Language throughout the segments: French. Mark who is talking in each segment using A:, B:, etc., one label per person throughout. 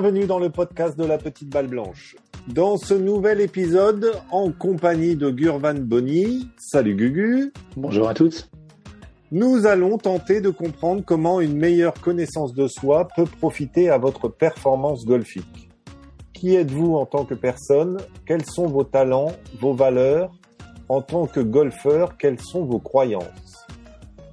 A: bienvenue dans le podcast de la petite balle blanche. Dans ce nouvel épisode, en compagnie de Gurvan Bonny, salut Gugu.
B: Bonjour à toutes.
A: Nous allons tenter de comprendre comment une meilleure connaissance de soi peut profiter à votre performance golfique. Qui êtes-vous en tant que personne? Quels sont vos talents, vos valeurs? En tant que golfeur, quelles sont vos croyances?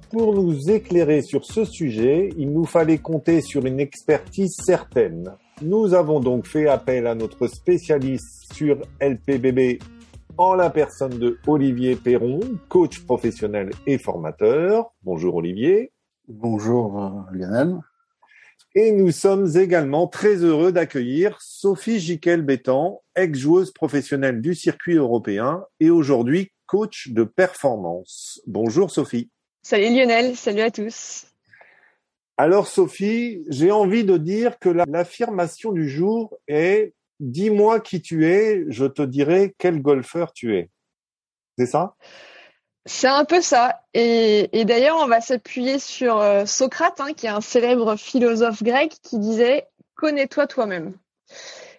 A: Pour nous éclairer sur ce sujet, il nous fallait compter sur une expertise certaine. Nous avons donc fait appel à notre spécialiste sur LPBB en la personne de Olivier Perron, coach professionnel et formateur. Bonjour Olivier.
B: Bonjour euh, Lionel.
A: Et nous sommes également très heureux d'accueillir Sophie Jiquel-Bétan, ex-joueuse professionnelle du circuit européen et aujourd'hui coach de performance. Bonjour Sophie.
C: Salut Lionel, salut à tous.
A: Alors Sophie, j'ai envie de dire que l'affirmation du jour est dis-moi qui tu es, je te dirai quel golfeur tu es. C'est ça?
C: C'est un peu ça. Et, d'ailleurs, on va s'appuyer sur euh, Socrate, hein, qui est un célèbre philosophe grec, qui disait connais-toi toi-même.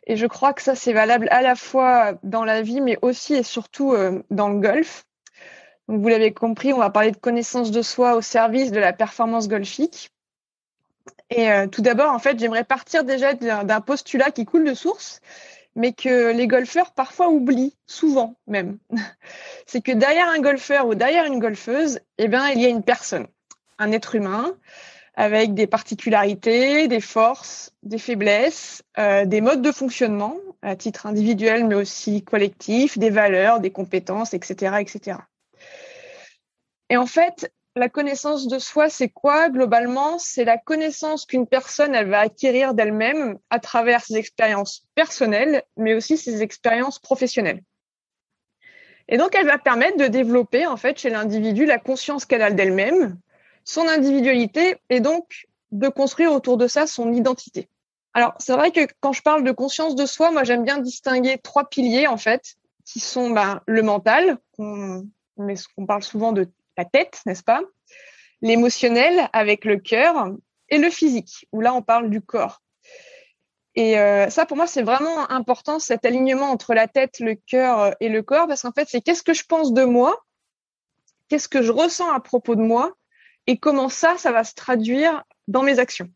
C: Et je crois que ça, c'est valable à la fois dans la vie, mais aussi et surtout euh, dans le golf vous l'avez compris, on va parler de connaissance de soi au service de la performance golfique. Et euh, tout d'abord, en fait, j'aimerais partir déjà d'un postulat qui coule de source, mais que les golfeurs parfois oublient, souvent même. C'est que derrière un golfeur ou derrière une golfeuse, eh bien, il y a une personne, un être humain, avec des particularités, des forces, des faiblesses, euh, des modes de fonctionnement à titre individuel, mais aussi collectif, des valeurs, des compétences, etc., etc. Et en fait, la connaissance de soi, c'est quoi globalement? C'est la connaissance qu'une personne elle va acquérir d'elle-même à travers ses expériences personnelles, mais aussi ses expériences professionnelles. Et donc, elle va permettre de développer en fait chez l'individu la conscience qu'elle a d'elle-même, son individualité, et donc de construire autour de ça son identité. Alors, c'est vrai que quand je parle de conscience de soi, moi j'aime bien distinguer trois piliers en fait, qui sont ben, le mental, mais qu'on parle souvent de tête, n'est-ce pas? L'émotionnel avec le cœur et le physique, où là on parle du corps. Et euh, ça, pour moi, c'est vraiment important, cet alignement entre la tête, le cœur et le corps, parce qu'en fait, c'est qu'est-ce que je pense de moi, qu'est-ce que je ressens à propos de moi, et comment ça, ça va se traduire dans mes actions?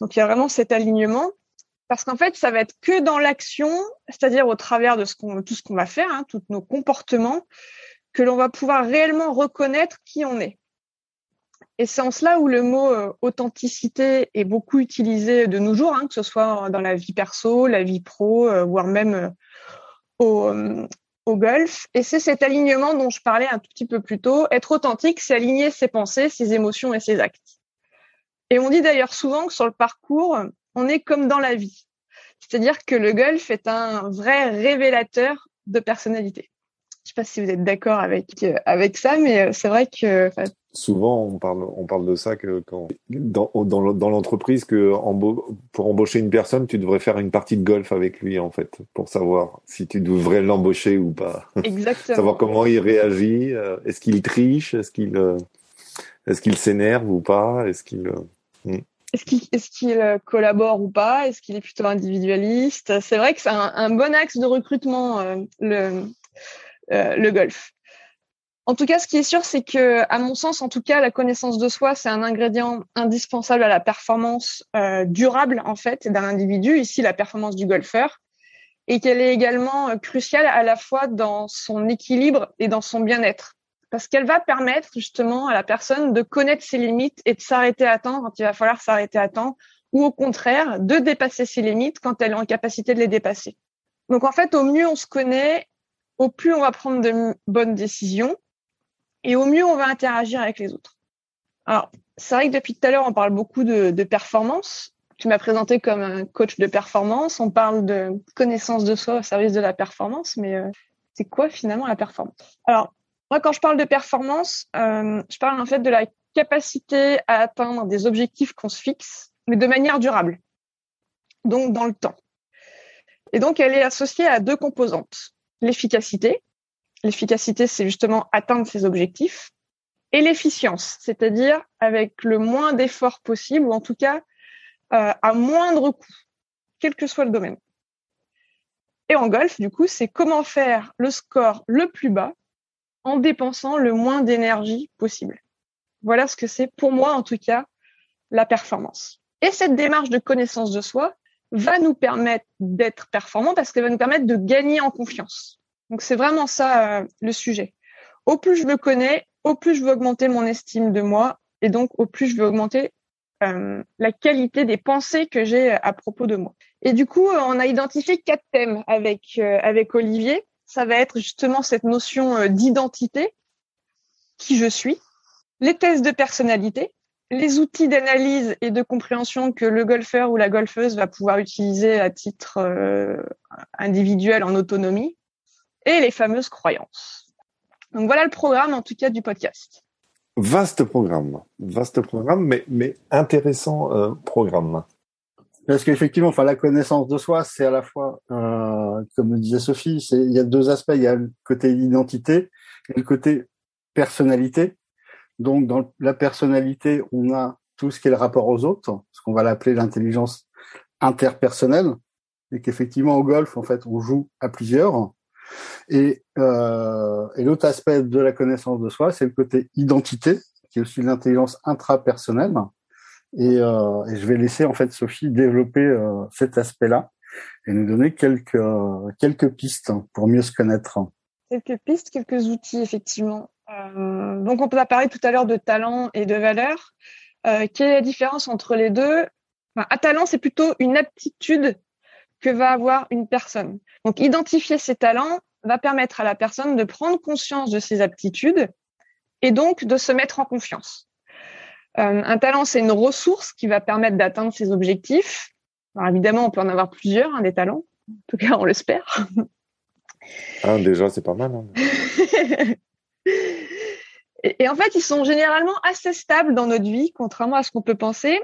C: Donc, il y a vraiment cet alignement, parce qu'en fait, ça va être que dans l'action, c'est-à-dire au travers de ce tout ce qu'on va faire, hein, tous nos comportements, que l'on va pouvoir réellement reconnaître qui on est. Et c'est en cela où le mot euh, authenticité est beaucoup utilisé de nos jours, hein, que ce soit dans la vie perso, la vie pro, euh, voire même euh, au, au golf. Et c'est cet alignement dont je parlais un tout petit peu plus tôt. Être authentique, c'est aligner ses pensées, ses émotions et ses actes. Et on dit d'ailleurs souvent que sur le parcours, on est comme dans la vie. C'est-à-dire que le golf est un vrai révélateur de personnalité. Je sais pas si vous êtes d'accord avec euh, avec ça, mais euh, c'est vrai que
A: souvent on parle on parle de ça que quand dans dans, dans l'entreprise que pour embaucher une personne, tu devrais faire une partie de golf avec lui en fait pour savoir si tu devrais l'embaucher ou pas.
C: Exactement.
A: savoir comment il réagit, euh, est-ce qu'il triche, est-ce qu'il est-ce qu'il s'énerve ou pas, est-ce qu'il
C: hmm. est-ce qu'il est collabore ou pas Est-ce qu'il est plutôt individualiste? C'est vrai que c'est un, un, bon axe de recrutement, euh, le golf. En tout cas, ce qui est sûr, c'est que, à mon sens, en tout cas, la connaissance de soi, c'est un ingrédient indispensable à la performance euh, durable, en fait, d'un individu. Ici, la performance du golfeur, et qu'elle est également euh, cruciale à la fois dans son équilibre et dans son bien-être, parce qu'elle va permettre justement à la personne de connaître ses limites et de s'arrêter à temps quand il va falloir s'arrêter à temps, ou au contraire, de dépasser ses limites quand elle est en capacité de les dépasser. Donc en fait, au mieux on se connaît, au plus on va prendre de bonnes décisions et au mieux on va interagir avec les autres. Alors, c'est vrai que depuis tout à l'heure, on parle beaucoup de, performance. Tu m'as présenté comme un coach de performance. On parle de connaissance de soi au service de la performance, mais euh, c'est quoi finalement la performance? Alors, moi, quand je parle de performance, euh, je parle en fait de la capacité à atteindre des objectifs qu'on se fixe, mais de manière durable, donc dans le temps. Et donc, elle est associée à deux composantes l'efficacité. L'efficacité, c'est justement atteindre ses objectifs. Et l'efficience, c'est-à-dire avec le moins d'efforts possible, ou en tout cas à moindre coût, quel que soit le domaine. Et en golf, du coup, c'est comment faire le score le plus bas en dépensant le moins d'énergie possible. Voilà ce que c'est pour moi, en tout cas, la performance. Et cette démarche de connaissance de soi va nous permettre d'être performant parce qu'elle va nous permettre de gagner en confiance. Donc c'est vraiment ça euh, le sujet. Au plus je me connais, au plus je veux augmenter mon estime de moi et donc au plus je veux augmenter euh, la qualité des pensées que j'ai à propos de moi. Et du coup, on a identifié quatre thèmes avec euh, avec Olivier. Ça va être justement cette notion d'identité, qui je suis, les tests de personnalité, les outils d'analyse et de compréhension que le golfeur ou la golfeuse va pouvoir utiliser à titre euh, individuel en autonomie et les fameuses croyances. Donc voilà le programme en tout cas du podcast.
A: Vaste programme, vaste programme, mais, mais intéressant euh, programme.
B: Parce qu'effectivement, enfin, la connaissance de soi, c'est à la fois, euh, comme disait Sophie, il y a deux aspects. Il y a le côté identité et le côté personnalité. Donc, dans la personnalité, on a tout ce qui est le rapport aux autres, ce qu'on va l'appeler l'intelligence interpersonnelle, et qu'effectivement au golf, en fait, on joue à plusieurs. Et, euh, et l'autre aspect de la connaissance de soi, c'est le côté identité, qui est aussi l'intelligence intrapersonnelle. Et, euh, et, je vais laisser en fait Sophie développer euh, cet aspect-là et nous donner quelques quelques pistes pour mieux se connaître.
C: Quelques pistes, quelques outils effectivement. Euh, donc, on peut parler tout à l'heure de talent et de valeur. Euh, quelle est la différence entre les deux? Enfin, Un talent, c'est plutôt une aptitude que va avoir une personne. Donc, identifier ses talents va permettre à la personne de prendre conscience de ses aptitudes et donc de se mettre en confiance. Euh, un talent, c'est une ressource qui va permettre d'atteindre ses objectifs. Alors évidemment, on peut en avoir plusieurs, hein, des talents. En tout cas, on l'espère.
A: Ah, déjà, c'est pas mal. Hein.
C: Et, en fait, ils sont généralement assez stables dans notre vie, contrairement à ce qu'on peut penser.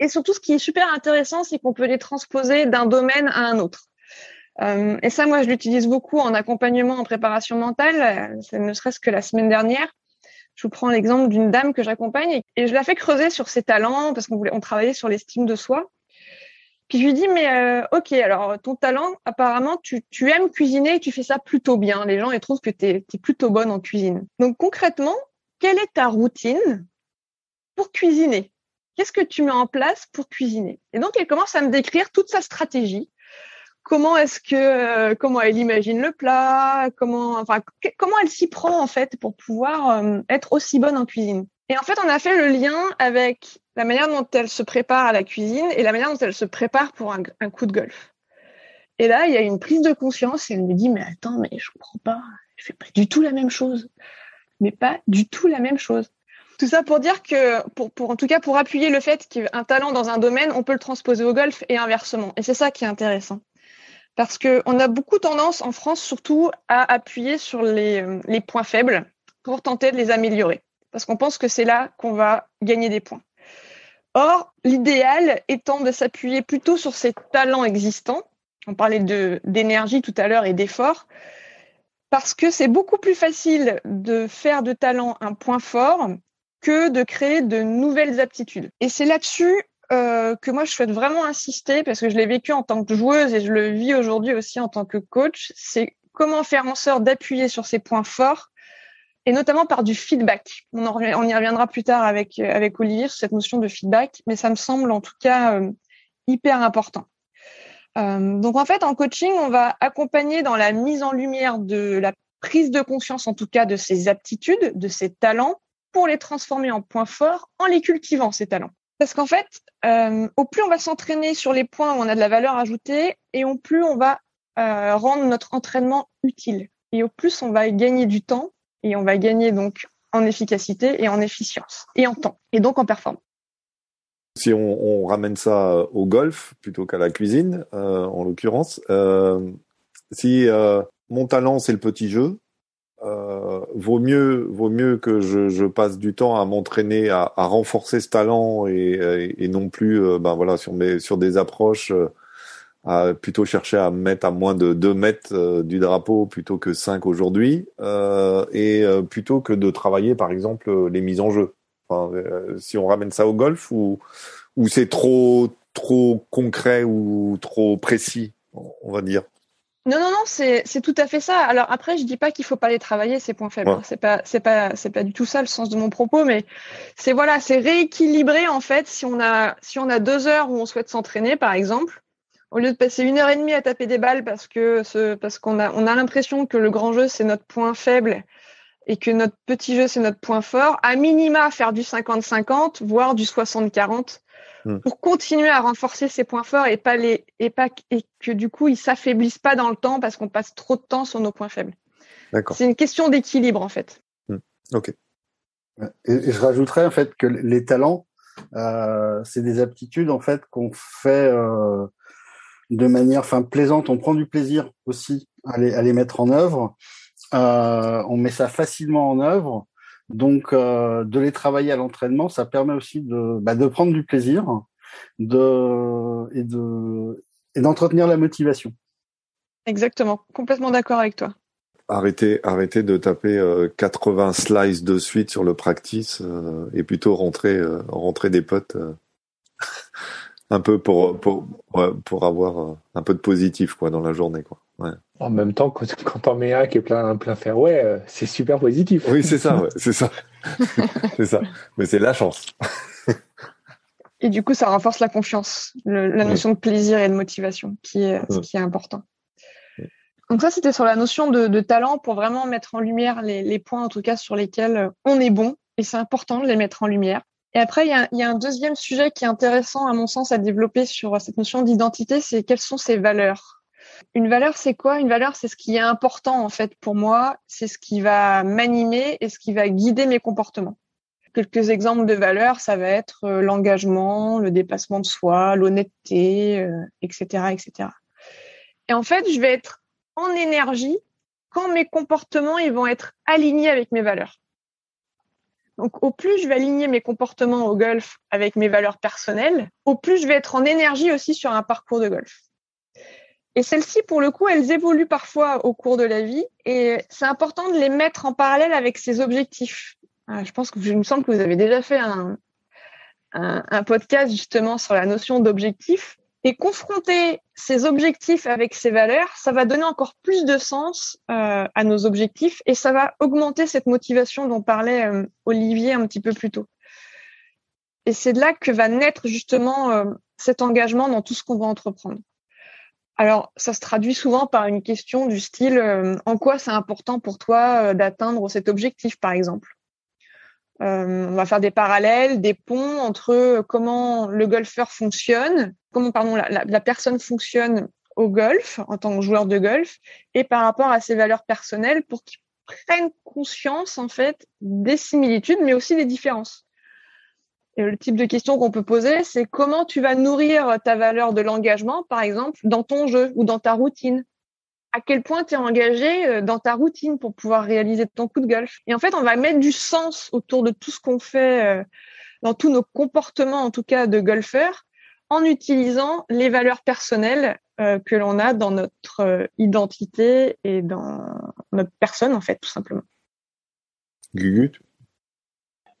C: Et surtout, ce qui est super intéressant, c'est qu'on peut les transposer d'un domaine à un autre. Euh, et ça, moi, je l'utilise beaucoup en accompagnement en préparation mentale. Ça ne serait-ce que la semaine dernière. Je vous prends l'exemple d'une dame que j'accompagne et, je la fais creuser sur ses talents parce qu'on voulait, on travaillait sur l'estime de soi. Puis je lui dis, mais euh, ok, alors ton talent, apparemment, tu, tu aimes cuisiner et tu fais ça plutôt bien. Les gens, ils trouvent que tu es, plutôt bonne en cuisine. Donc concrètement, quelle est ta routine pour cuisiner? Qu'est-ce que tu mets en place pour cuisiner? Et donc, elle commence à me décrire toute sa stratégie. Comment est-ce que, euh, comment elle imagine le plat? Comment, comment elle s'y prend en fait pour pouvoir euh, être aussi bonne en cuisine? Et en fait, on a fait le lien avec la manière dont elle se prépare à la cuisine et la manière dont elle se prépare pour un, un coup de golf. Et là, il y a une prise de conscience et elle me dit, mais attends, mais je comprends pas, je fais pas du tout la même chose mais pas du tout la même chose. Tout ça pour dire que, en tout cas pour appuyer le fait qu'un talent dans un domaine, on peut le transposer au golf et inversement. Et c'est ça qui est intéressant. Parce que on a beaucoup tendance en France surtout à appuyer sur les, points faibles pour tenter de les améliorer. Parce qu'on pense que c'est là qu'on va gagner des points. Or, l'idéal étant de s'appuyer plutôt sur ces talents existants. On parlait d'énergie tout à l'heure et d'effort parce que c'est beaucoup plus facile de faire de talent un point fort que de créer de nouvelles aptitudes. Et c'est là-dessus euh, que moi je souhaite vraiment insister parce que je l'ai vécu en tant que joueuse et je le vis aujourd'hui aussi en tant que coach. C'est comment faire en sorte d'appuyer sur ces points forts et notamment par du feedback. On, on y reviendra plus tard avec avec Olivier sur cette notion de feedback, mais ça me semble en tout cas euh, hyper important. Euh, donc en fait, en coaching, on va accompagner dans la mise en lumière de la prise de conscience, en tout cas, de ses aptitudes, de ses talents, pour les transformer en points forts, en les cultivant ces talents. Parce qu'en fait, euh, au plus on va s'entraîner sur les points où on a de la valeur ajoutée, et au plus on va euh, rendre notre entraînement utile, et au plus on va gagner du temps, et on va gagner donc en efficacité et en efficience, et en temps, et donc en performance.
A: Si on, on, ramène ça au golf plutôt qu'à la cuisine, euh, en l'occurrence, euh, si euh, mon talent c'est le petit jeu, euh, vaut mieux vaut mieux que je, je passe du temps à m'entraîner à, à, renforcer ce talent et, et, non plus euh, ben voilà sur mes sur des approches euh, à plutôt chercher à mettre à moins de 2 mètres du drapeau plutôt que 5 aujourd'hui et plutôt que de travailler par exemple les mises en jeu. Enfin, euh, si on ramène ça au golf ou ou c'est trop trop concret ou trop précis, on va dire?
C: Non, non, non, c'est, tout à fait ça. Alors après, je dis pas qu'il faut pas les travailler, ces points faibles. Hein. C'est pas, c'est pas, c'est pas du tout ça le sens de mon propos, mais c'est voilà, c'est rééquilibrer en fait. Si on a, si on a deux heures où on souhaite s'entraîner, par exemple, au lieu de passer une heure et demie à taper des balles parce que ce, parce qu'on a, on a l'impression que le grand jeu c'est notre point faible et que notre petit jeu c'est notre point fort, à minima faire du 50-50, voire du 60-40 Hmm. pour continuer à renforcer ses points forts et pas les et pas et que du coup ils s'affaiblissent pas dans le temps parce qu'on passe trop de temps sur nos points faibles. D'accord. C'est une question d'équilibre en fait.
A: Hmm. Ok.
B: Et, je rajouterais en fait que les talents, euh, c'est des aptitudes en fait qu'on fait euh, de manière, enfin plaisante. On prend du plaisir aussi à les, à les mettre en œuvre. Euh, on met ça facilement en œuvre donc, euh, de les travailler à l'entraînement, ça permet aussi de, bah, de prendre du plaisir de, et de et d'entretenir la motivation.
C: Exactement, complètement d'accord avec toi.
A: Arrêtez, arrêtez de taper 80 euh, slices de suite sur le practice euh, et plutôt rentrer, rentrer des potes un peu pour pour pour avoir un peu de positif quoi dans la journée quoi.
D: En même temps, quand, quand on met un qui est plein, plein fairway, euh, c'est super positif.
A: Oui, c'est ça, c'est ça. c'est ça. Mais c'est la chance.
C: et du coup, ça renforce la confiance, la notion de plaisir et de motivation, qui est, ce qui est important. Donc ça, c'était sur la notion de, talent pour vraiment mettre en lumière les, points, en tout cas, sur lesquels on est bon. Et c'est important de les mettre en lumière. Et après, il y a, y a, un deuxième sujet qui est intéressant, à mon sens, à développer sur cette notion d'identité, c'est quelles sont ses valeurs. Une valeur, c'est quoi? Une valeur, c'est ce qui est important en fait pour moi, c'est ce qui va m'animer et ce qui va guider mes comportements. Quelques exemples de valeurs, ça va être euh, l'engagement, le dépassement de soi, l'honnêteté, etc., euh, etc. Et en fait, je vais être en énergie quand mes comportements ils vont être alignés avec mes valeurs. Donc, au plus je vais aligner mes comportements au golf avec mes valeurs personnelles, au plus je vais être en énergie aussi sur un parcours de golf. Et celles-ci, pour le coup, elles évoluent parfois au cours de la vie et c'est important de les mettre en parallèle avec ses objectifs. Ah, je pense que je me semble que vous avez déjà fait un, podcast justement sur la notion d'objectif et confronter ces objectifs avec ces valeurs, ça va donner encore plus de sens euh, à nos objectifs et ça va augmenter cette motivation dont parlait euh, Olivier un petit peu plus tôt. Et c'est de là que va naître justement euh, cet engagement dans tout ce qu'on va entreprendre. Alors, ça se traduit souvent par une question du style euh, en quoi c'est important pour toi euh, d'atteindre cet objectif, par exemple? Euh, on va faire des parallèles, des ponts entre comment le golfeur fonctionne, comment pardon la, la, personne fonctionne au golf en tant que joueur de golf, et par rapport à ses valeurs personnelles pour qu'ils prennent conscience en fait des similitudes, mais aussi des différences. Le type de question qu'on peut poser, c'est comment tu vas nourrir ta valeur de l'engagement, par exemple, dans ton jeu ou dans ta routine? À quel point tu es engagé euh, dans ta routine pour pouvoir réaliser ton coup de golf? Et en fait, on va mettre du sens autour de tout ce qu'on fait, euh, dans tous nos comportements, en tout cas de golfeurs, en utilisant les valeurs personnelles euh, que l'on a dans notre identité et dans notre personne, en fait, tout simplement.
A: Gugut?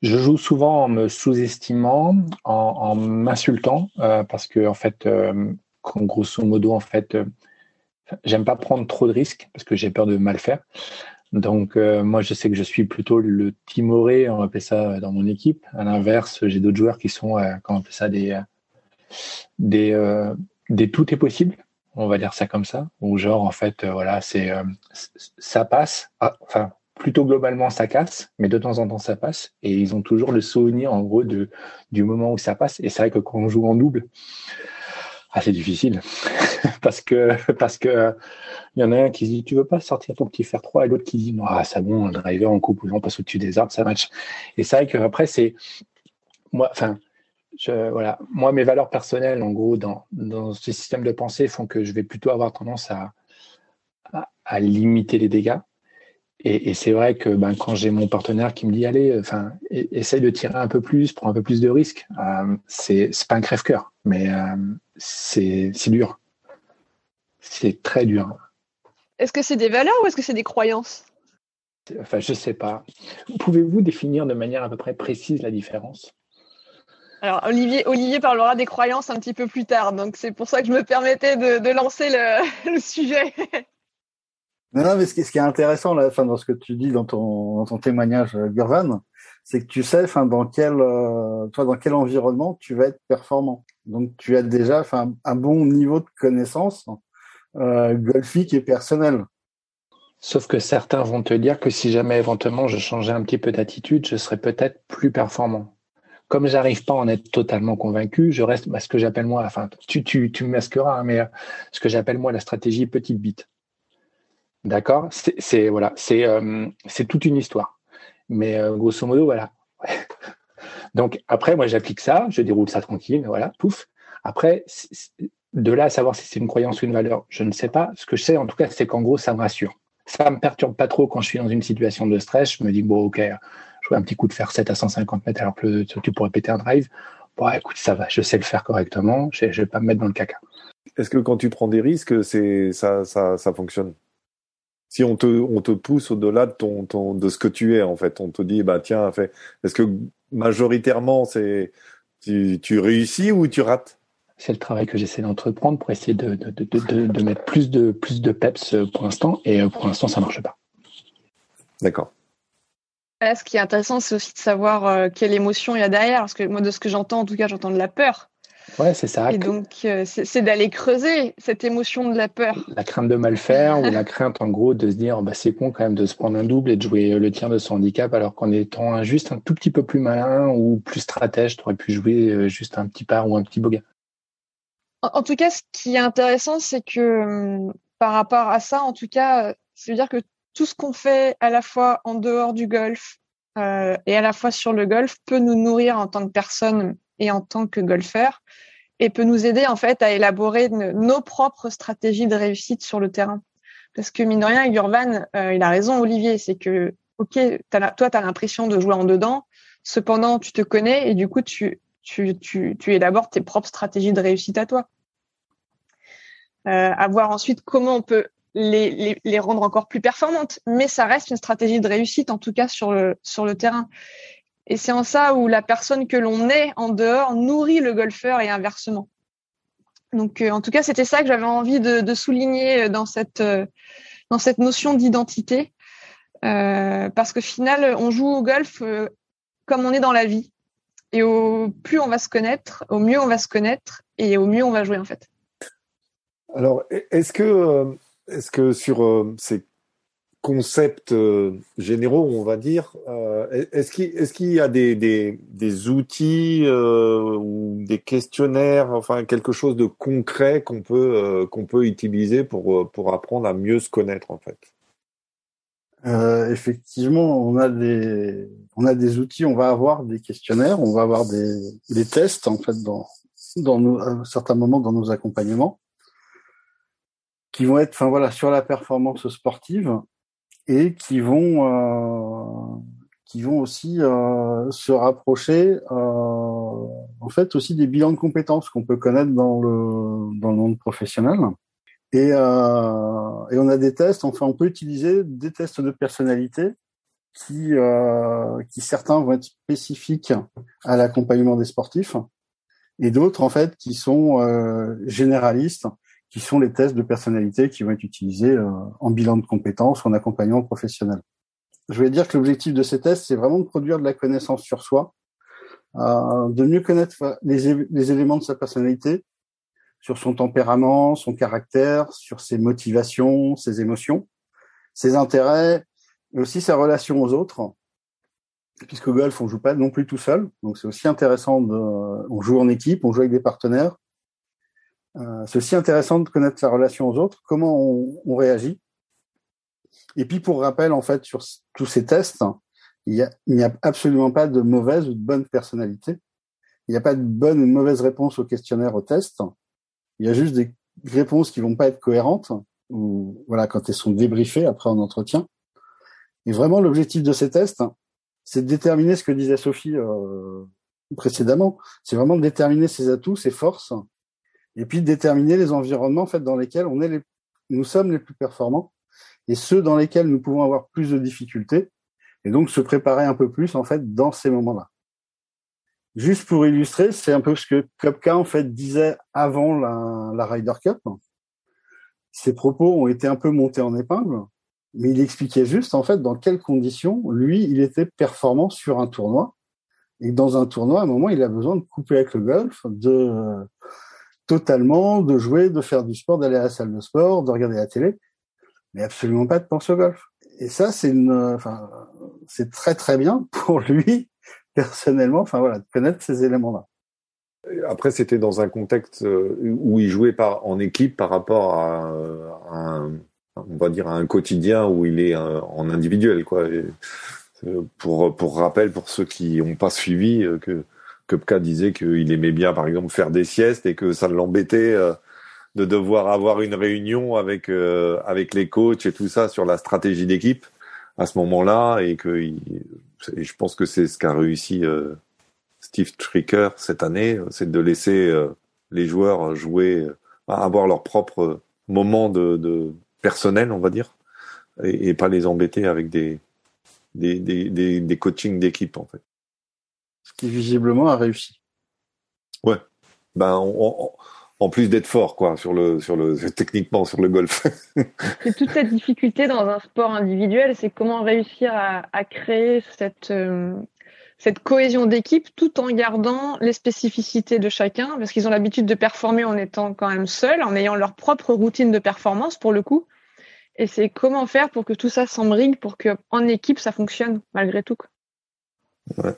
D: Je joue souvent en me sous-estimant, en, m'insultant, euh, parce que en fait, euh, grosso modo, en fait, euh, j'aime pas prendre trop de risques parce que j'ai peur de mal faire. Donc moi, je sais que je suis plutôt le timoré, on appelle ça dans mon équipe. À l'inverse, j'ai d'autres joueurs qui sont, comment on appelle ça, des des tout est possible. On va dire ça comme ça. Ou genre en fait, voilà, c'est ça passe. Ah, plutôt globalement ça casse, mais de temps en temps ça passe. Et ils ont toujours le souvenir en gros de, du moment où ça passe. Et c'est vrai que quand on joue en double, ah, c'est difficile. Parce que parce que y en a un qui dit tu veux pas sortir ton petit fer 3 et l'autre qui dit ah, c'est bon un driver en coupe on passe au-dessus des arbres ça match. Et c'est vrai que après c'est moi enfin je, voilà. Moi mes valeurs personnelles en gros dans dans ce système de pensée font que je vais plutôt avoir tendance à, à limiter les dégâts et, c'est vrai que ben, quand j'ai mon partenaire qui me dit allez, enfin, essaye de tirer un peu plus, prends un peu plus de risques, euh, c'est pas un crève-cœur, mais euh, c'est dur. C'est très dur.
C: Est-ce que c'est des valeurs ou est-ce que c'est des croyances?
D: Enfin, je sais pas. Pouvez-vous définir de manière à peu près précise la différence?
C: Alors Olivier, Olivier parlera des croyances un petit peu plus tard, donc c'est pour ça que je me permettais de, lancer le, sujet.
B: Non, mais ce qui, est intéressant là, dans ce que tu dis dans ton, témoignage, euh, Gurvan, c'est que tu sais, enfin, dans quel, euh, toi, dans quel environnement tu vas être performant. Donc, tu as déjà, enfin, un bon niveau de connaissance euh, golfique et personnel.
D: Sauf que certains vont te dire que si jamais éventuellement je changeais un petit peu d'attitude, je serais peut-être plus performant comme j'arrive pas à en être totalement convaincu, je reste bah, ce que j'appelle moi, enfin, tu, tu, me masqueras, hein, mais ce que j'appelle moi la stratégie petite bite. D'accord? C'est voilà, c'est euh, toute une histoire. Mais euh, grosso modo, voilà. Donc après, moi, j'applique ça, je déroule ça tranquille, voilà, pouf. Après, de là à savoir si c'est une croyance ou une valeur, je ne sais pas. Ce que je sais, en tout cas, c'est qu'en gros, ça me rassure. Ça me perturbe pas trop quand je suis dans une situation de stress. Je me dis bon, ok, jouer un petit coup de fer 7 à 150 mètres alors que tu pourrais péter un drive. Bon, écoute, ça va, je sais le faire correctement, je, ne vais pas me mettre dans le caca.
A: Est-ce que quand tu prends des risques, ça, ça, ça fonctionne? Si on te, on te pousse au-delà de ton, ton, de ce que tu es en fait, on te dit bah tiens, fait, est-ce que majoritairement c'est tu, tu réussis ou tu rates?
D: C'est le travail que j'essaie d'entreprendre pour essayer de, de, de, de, de mettre plus de, plus de peps pour l'instant. Et euh, pour l'instant, ça marche pas.
A: D'accord
C: ce qui est intéressant, c'est aussi de savoir euh, quelle émotion il y a derrière. Parce que moi, de ce que j'entends, en tout cas, j'entends de la peur.
D: Ouais, c'est ça.
C: Et donc, euh, c'est d'aller creuser cette émotion de la peur.
D: La crainte de mal faire ou la crainte, en gros, de se dire, bah, c'est con quand même de se prendre un double et de jouer le tir de son handicap, alors qu'en étant juste un tout petit peu plus malin ou plus stratège, tu aurais pu jouer euh, juste un petit par ou un petit boga.
C: En, en tout cas, ce qui est intéressant, c'est que hum, par rapport à ça, en tout cas, c'est dire que tout ce qu'on fait à la fois en dehors du golf euh, et à la fois sur le golf peut nous nourrir en tant que personne et en tant que golfeur et peut nous aider en fait à élaborer nos propres stratégies de réussite sur le terrain. Parce que mine de rien, Urban, euh, il a raison, Olivier, c'est que ok, toi, tu as l'impression de jouer en dedans, cependant, tu te connais et du coup, tu, tu, tu, tu élabores tes propres stratégies de réussite à toi. Euh, à voir ensuite comment on peut les, les, rendre encore plus performantes. Mais ça reste une stratégie de réussite, en tout cas sur le, sur le terrain. Et c'est en ça où la personne que l'on est en dehors nourrit le golfeur et inversement. Donc, euh, en tout cas, c'était ça que j'avais envie de, souligner dans cette, euh, dans cette notion d'identité. Euh, parce que final, on joue au golf comme on est dans la vie. Et au plus on va se connaître, au mieux on va se connaître et au mieux on va jouer en fait.
A: Alors, est-ce que est-ce que sur euh, ces concepts euh, généraux, on va dire, euh, est-ce qu'il y a des, des, outils ou des questionnaires, enfin quelque chose de concret qu'on peut qu'on peut utiliser pour pour apprendre à mieux se connaître en fait?
B: Effectivement, on a des on a des outils, on va avoir des questionnaires, on va avoir des, des tests en fait dans dans nos, à certains moments dans nos accompagnements qui vont être, enfin voilà, sur la performance sportive et qui vont, euh, qui vont aussi euh, se rapprocher, euh, en fait, aussi des bilans de compétences qu'on peut connaître dans le dans le monde professionnel. Et, euh, et on a des tests, enfin, on peut utiliser des tests de personnalité qui, euh, qui certains vont être spécifiques à l'accompagnement des sportifs et d'autres en fait qui sont généralistes qui sont les tests de personnalité qui vont être utilisés euh, en bilan de compétences en accompagnement professionnel. Je vais dire que l'objectif de ces tests, c'est vraiment de produire de la connaissance sur soi, euh, de mieux connaître les, éléments de sa personnalité, sur son tempérament, son caractère, sur ses motivations, ses émotions, ses intérêts, mais aussi sa relation aux autres. Puisqu'au golf, on joue pas non plus tout seul, donc c'est aussi intéressant de, on joue en équipe, on joue avec des partenaires, c'est aussi intéressant de connaître sa relation aux autres, comment on, on, réagit. Et puis pour rappel, en fait, sur tous ces tests, il n'y a, a, absolument pas de mauvaise ou de bonne personnalité. Il n'y a pas de bonne ou de mauvaise réponse au questionnaire, au test. Il y a juste des réponses qui vont pas être cohérentes, ou voilà, quand elles sont débriefées après en entretien. Et vraiment, l'objectif de ces tests, c'est de déterminer ce que disait Sophie euh, précédemment. C'est vraiment de déterminer ses atouts, ses forces, et puis déterminer les environnements en fait dans lesquels on est les, nous sommes les plus performants et ceux dans lesquels nous pouvons avoir plus de difficultés et donc se préparer un peu plus en fait dans ces moments-là. Juste pour illustrer, c'est un peu ce que Kopka en fait disait avant la, la Ryder Cup. Ses propos ont été un peu montés en épingle, mais il expliquait juste en fait dans quelles conditions lui il était performant sur un tournoi. Et dans un tournoi, à un moment, il a besoin de couper avec le golf, de totalement, de jouer, de faire du sport, d'aller à la salle de sport, de regarder la télé, mais absolument pas de penser au golf. Et ça, c'est une, enfin, c'est très très bien pour lui personnellement, enfin voilà, de connaître ces éléments-là.
A: Après, c'était dans un contexte euh, où il jouait par, en équipe par rapport à, un, on va dire, à un quotidien où il est euh, en individuel, quoi. Euh, pour, pour rappel, pour ceux qui n'ont pas suivi, que Kopka disait qu'il aimait bien, par exemple, faire des siestes et que ça l'embêtait de devoir avoir une réunion avec avec les coachs et tout ça sur la stratégie d'équipe à ce moment-là et que je pense que c'est ce qu'a réussi euh, Steve Tricker cette année, c'est de laisser euh, les joueurs jouer, euh, avoir leur propre moment de, personnel, on va dire, et, pas les embêter avec des, des, des coachings d'équipe en fait.
B: Ce qui visiblement a réussi.
A: Ouais. Ben on, en plus d'être fort quoi sur le sur le techniquement sur le golf.
C: c'est toute cette difficulté dans un sport individuel, c'est comment réussir à, à créer cette euh, cette cohésion d'équipe tout en gardant les spécificités de chacun parce qu'ils ont l'habitude de performer en étant quand même seuls, en ayant leur propre routine de performance pour le coup. Et c'est comment faire pour que tout ça s'embrigue pour que en équipe ça fonctionne malgré tout. Quoi.
A: Ouais.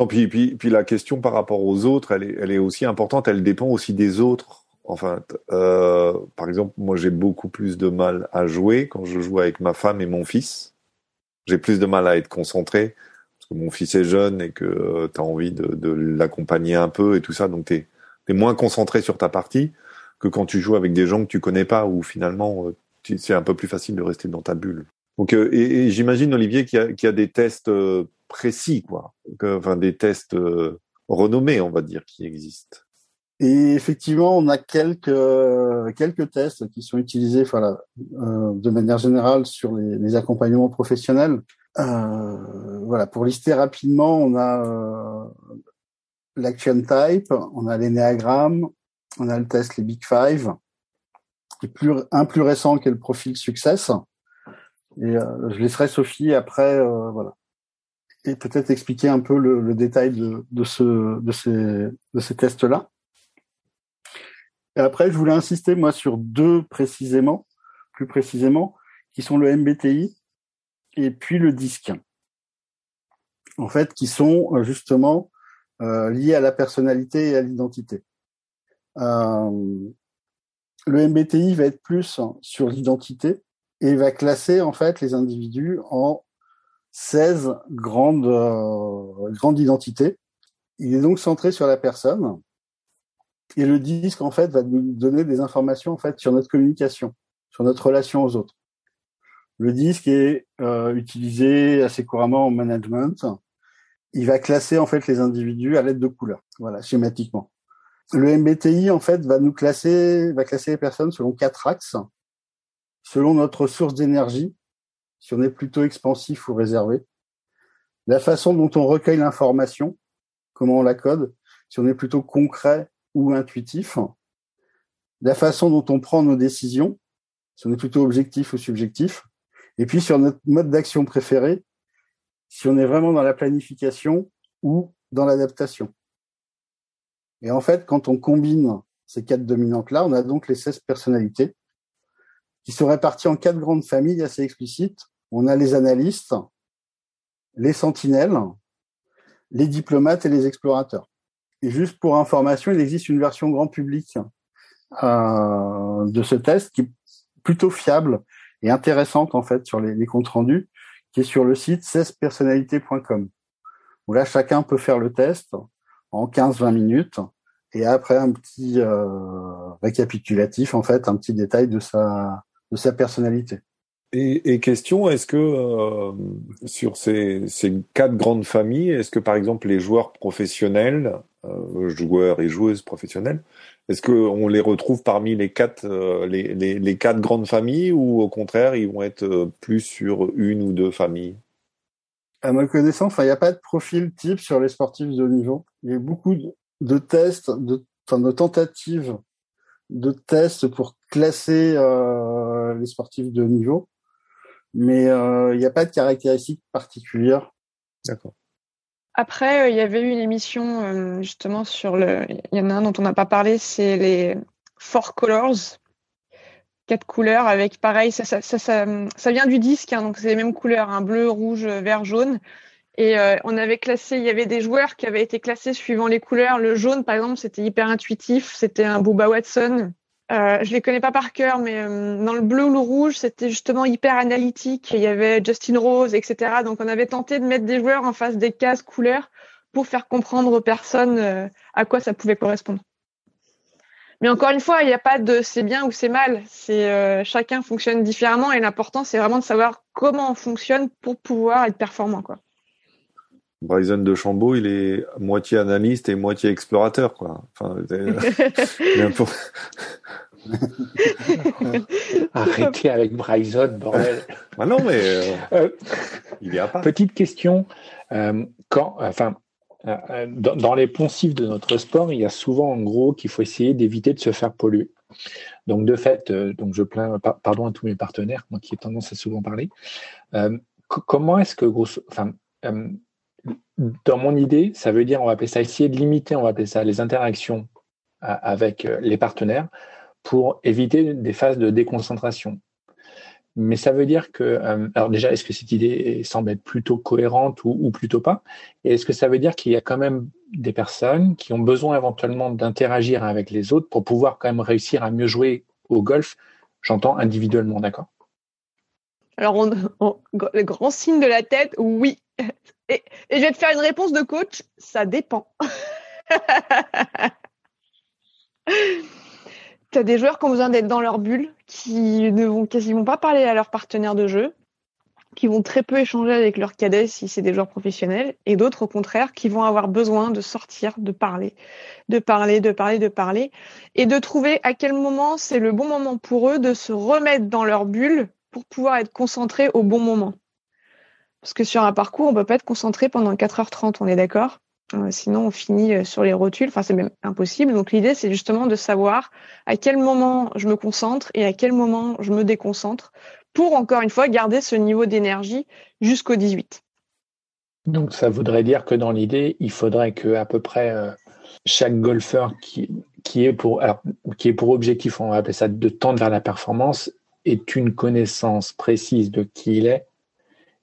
A: Non, puis, la question par rapport aux autres, elle est, aussi importante. Elle dépend aussi des autres. Enfin, euh, par exemple, moi, j'ai beaucoup plus de mal à jouer quand je joue avec ma femme et mon fils. J'ai plus de mal à être concentré parce que mon fils est jeune et que euh, tu as envie de, l'accompagner un peu et tout ça. Donc, tu es, moins concentré sur ta partie que quand tu joues avec des gens que tu connais pas où finalement, euh, c'est un peu plus facile de rester dans ta bulle. Donc, et, j'imagine, Olivier, qu'il y, a des tests précis, quoi. enfin, des tests euh, renommés, on va dire, qui existent.
B: Et effectivement, on a quelques quelques tests qui sont utilisés, voilà, euh, de manière générale sur les, accompagnements professionnels. Euh, voilà, pour lister rapidement, on a euh, l'action type, on a l'énéagramme, on a le test les Big Five, et plus un plus récent qui est le profil Success. Et euh, je laisserai Sophie après, voilà, et peut-être expliquer un peu le, détail de, de, ce, de ces, de ces tests-là. Et après, je voulais insister, moi, sur deux précisément, plus précisément, qui sont le MBTI et puis le disque. En fait, qui sont euh, justement euh, liés à la personnalité et à l'identité. Euh, le MBTI va être plus sur l'identité et va classer en fait les individus en 16 grandes, euh, grandes identités. Il est donc centré sur la personne. Et le disque, en fait, va nous donner des informations, en fait, sur notre communication, sur notre relation aux autres. Le disque est euh, utilisé assez couramment en management. Il va classer, en fait, les individus à l'aide de couleurs. Voilà, schématiquement. Le MBTI, en fait, va nous classer, va classer les personnes selon quatre axes. Selon notre source d'énergie, si on est plutôt expansif ou réservé, la façon dont on recueille l'information, comment on la code, si on est plutôt concret ou intuitif, la façon dont on prend nos décisions, si on est plutôt objectif ou subjectif, et puis sur notre mode d'action préféré, si on est vraiment dans la planification ou dans l'adaptation. Et en fait, quand on combine ces quatre dominantes-là, on a donc les 16 personnalités qui sont répartis en quatre grandes familles assez explicites. On a les analystes, les sentinelles, les diplomates et les explorateurs. Et juste pour information, il existe une version grand public euh, de ce test qui est plutôt fiable et intéressante en fait sur les, comptes rendus, qui est sur le site 16personnalités.com. Où là, chacun peut faire le test en 15-20 minutes et après un petit euh, récapitulatif en fait, un petit détail de sa personnalité.
A: Et, et question, est-ce que euh, sur ces, ces, quatre grandes familles, est-ce que par exemple les joueurs professionnels, euh, joueurs et joueuses professionnelles, est-ce qu'on les retrouve parmi les quatre, euh, les, les, les, quatre grandes familles ou au contraire ils vont être euh, plus sur une ou deux familles?
B: À ma connaissance, il n'y a pas de profil type sur les sportifs de haut niveau. Il y a beaucoup de tests, de, de tentatives de tests pour classer euh, les sportifs de haut niveau, mais euh, il n'y a pas de caractéristiques particulières.
A: D'accord.
C: Après, euh, il y avait eu une émission justement sur le. Il y en a un dont on n'a pas parlé, c'est les Four Colors, quatre couleurs avec pareil, ça, ça, ça, ça, vient du disque, hein, donc c'est les mêmes couleurs, un hein, bleu, rouge, vert, jaune. Et on avait classé, il y avait des joueurs qui avaient été classés suivant les couleurs. Le jaune, par exemple, c'était hyper intuitif, c'était un Booba Watson. Euh, je les connais pas par cœur, mais euh, dans le bleu ou le rouge, c'était justement hyper analytique. Il y avait Justin Rose, etc. Donc on avait tenté de mettre des joueurs en face des cases couleurs pour faire comprendre aux personnes euh, à quoi ça pouvait correspondre. Mais encore une fois, il n'y a pas de c'est bien ou c'est mal. C'est chacun fonctionne différemment et l'important c'est vraiment de savoir comment on fonctionne pour pouvoir être performant, quoi.
A: Bryson de Chambaud, il est moitié analyste et moitié explorateur, quoi. Enfin,
D: Arrêtez avec Bryson, bordel.
A: ah non, mais euh, euh, il y a pas.
D: Petite question. Euh, quand, enfin, dans, les poncifs de notre sport, il y a souvent en gros qu'il faut essayer d'éviter de se faire polluer. Donc de fait, donc je plains, pardon à tous mes partenaires, moi qui ai tendance à souvent parler. comment est-ce que, enfin, dans mon idée, ça veut dire, on va appeler ça, essayer de limiter, on va appeler ça les interactions euh, avec euh, les partenaires pour éviter des phases de déconcentration. Mais ça veut dire que, euh, alors déjà, est-ce que cette idée semble être plutôt cohérente ou, plutôt pas? Et est-ce que ça veut dire qu'il y a quand même des personnes qui ont besoin éventuellement d'interagir avec les autres pour pouvoir quand même réussir à mieux jouer au golf? J'entends individuellement, d'accord?
C: Alors, le grand signe de la tête, oui. Et, je vais te faire une réponse de coach, ça dépend. tu as des joueurs qui ont besoin d'être dans leur bulle, qui ne vont quasiment pas parler à leurs partenaires de jeu, qui vont très peu échanger avec leurs cadets si c'est des joueurs professionnels, et d'autres au contraire qui vont avoir besoin de sortir, de parler, de parler, de parler, de parler, et de trouver à quel moment c'est le bon moment pour eux de se remettre dans leur bulle pour pouvoir être concentrés au bon moment. Parce que sur un parcours, on peut pas être concentré pendant 4h30, on est d'accord? Euh, Sinon, on finit euh, sur les rotules. Enfin, c'est même impossible. Donc, l'idée, c'est justement de savoir à quel moment je me concentre et à quel moment je me déconcentre pour, encore une fois, garder ce niveau d'énergie jusqu'au 18.
D: Donc, ça voudrait dire que dans l'idée, il faudrait que à peu près euh, chaque golfeur qui, qui est pour objectif, on va appeler ça, de tendre vers la performance, ait une connaissance précise de qui il est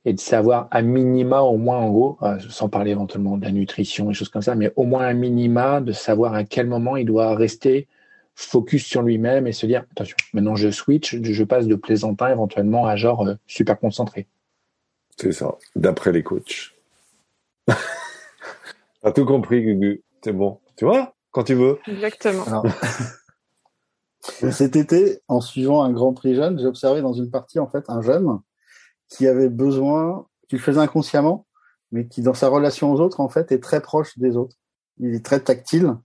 D: et de savoir à minima, au moins en gros, euh, sans parler éventuellement de la nutrition et choses comme ça, mais au moins un minima de savoir à quel moment il doit rester focus sur lui-même et se dire attention, maintenant je switch, je passe de plaisantin éventuellement à genre euh, super concentré.
A: C'est ça, d'après les coachs. T'as tout compris, Gugu. C'est bon. Tu vois, quand tu veux.
C: Exactement.
B: cet été, en suivant un Grand Prix jeune, j'ai observé dans une partie en fait un jeune qui avait besoin, qu'il faisait inconsciemment, mais qui dans sa relation aux autres, en fait, est très proche des autres. Il est très tactile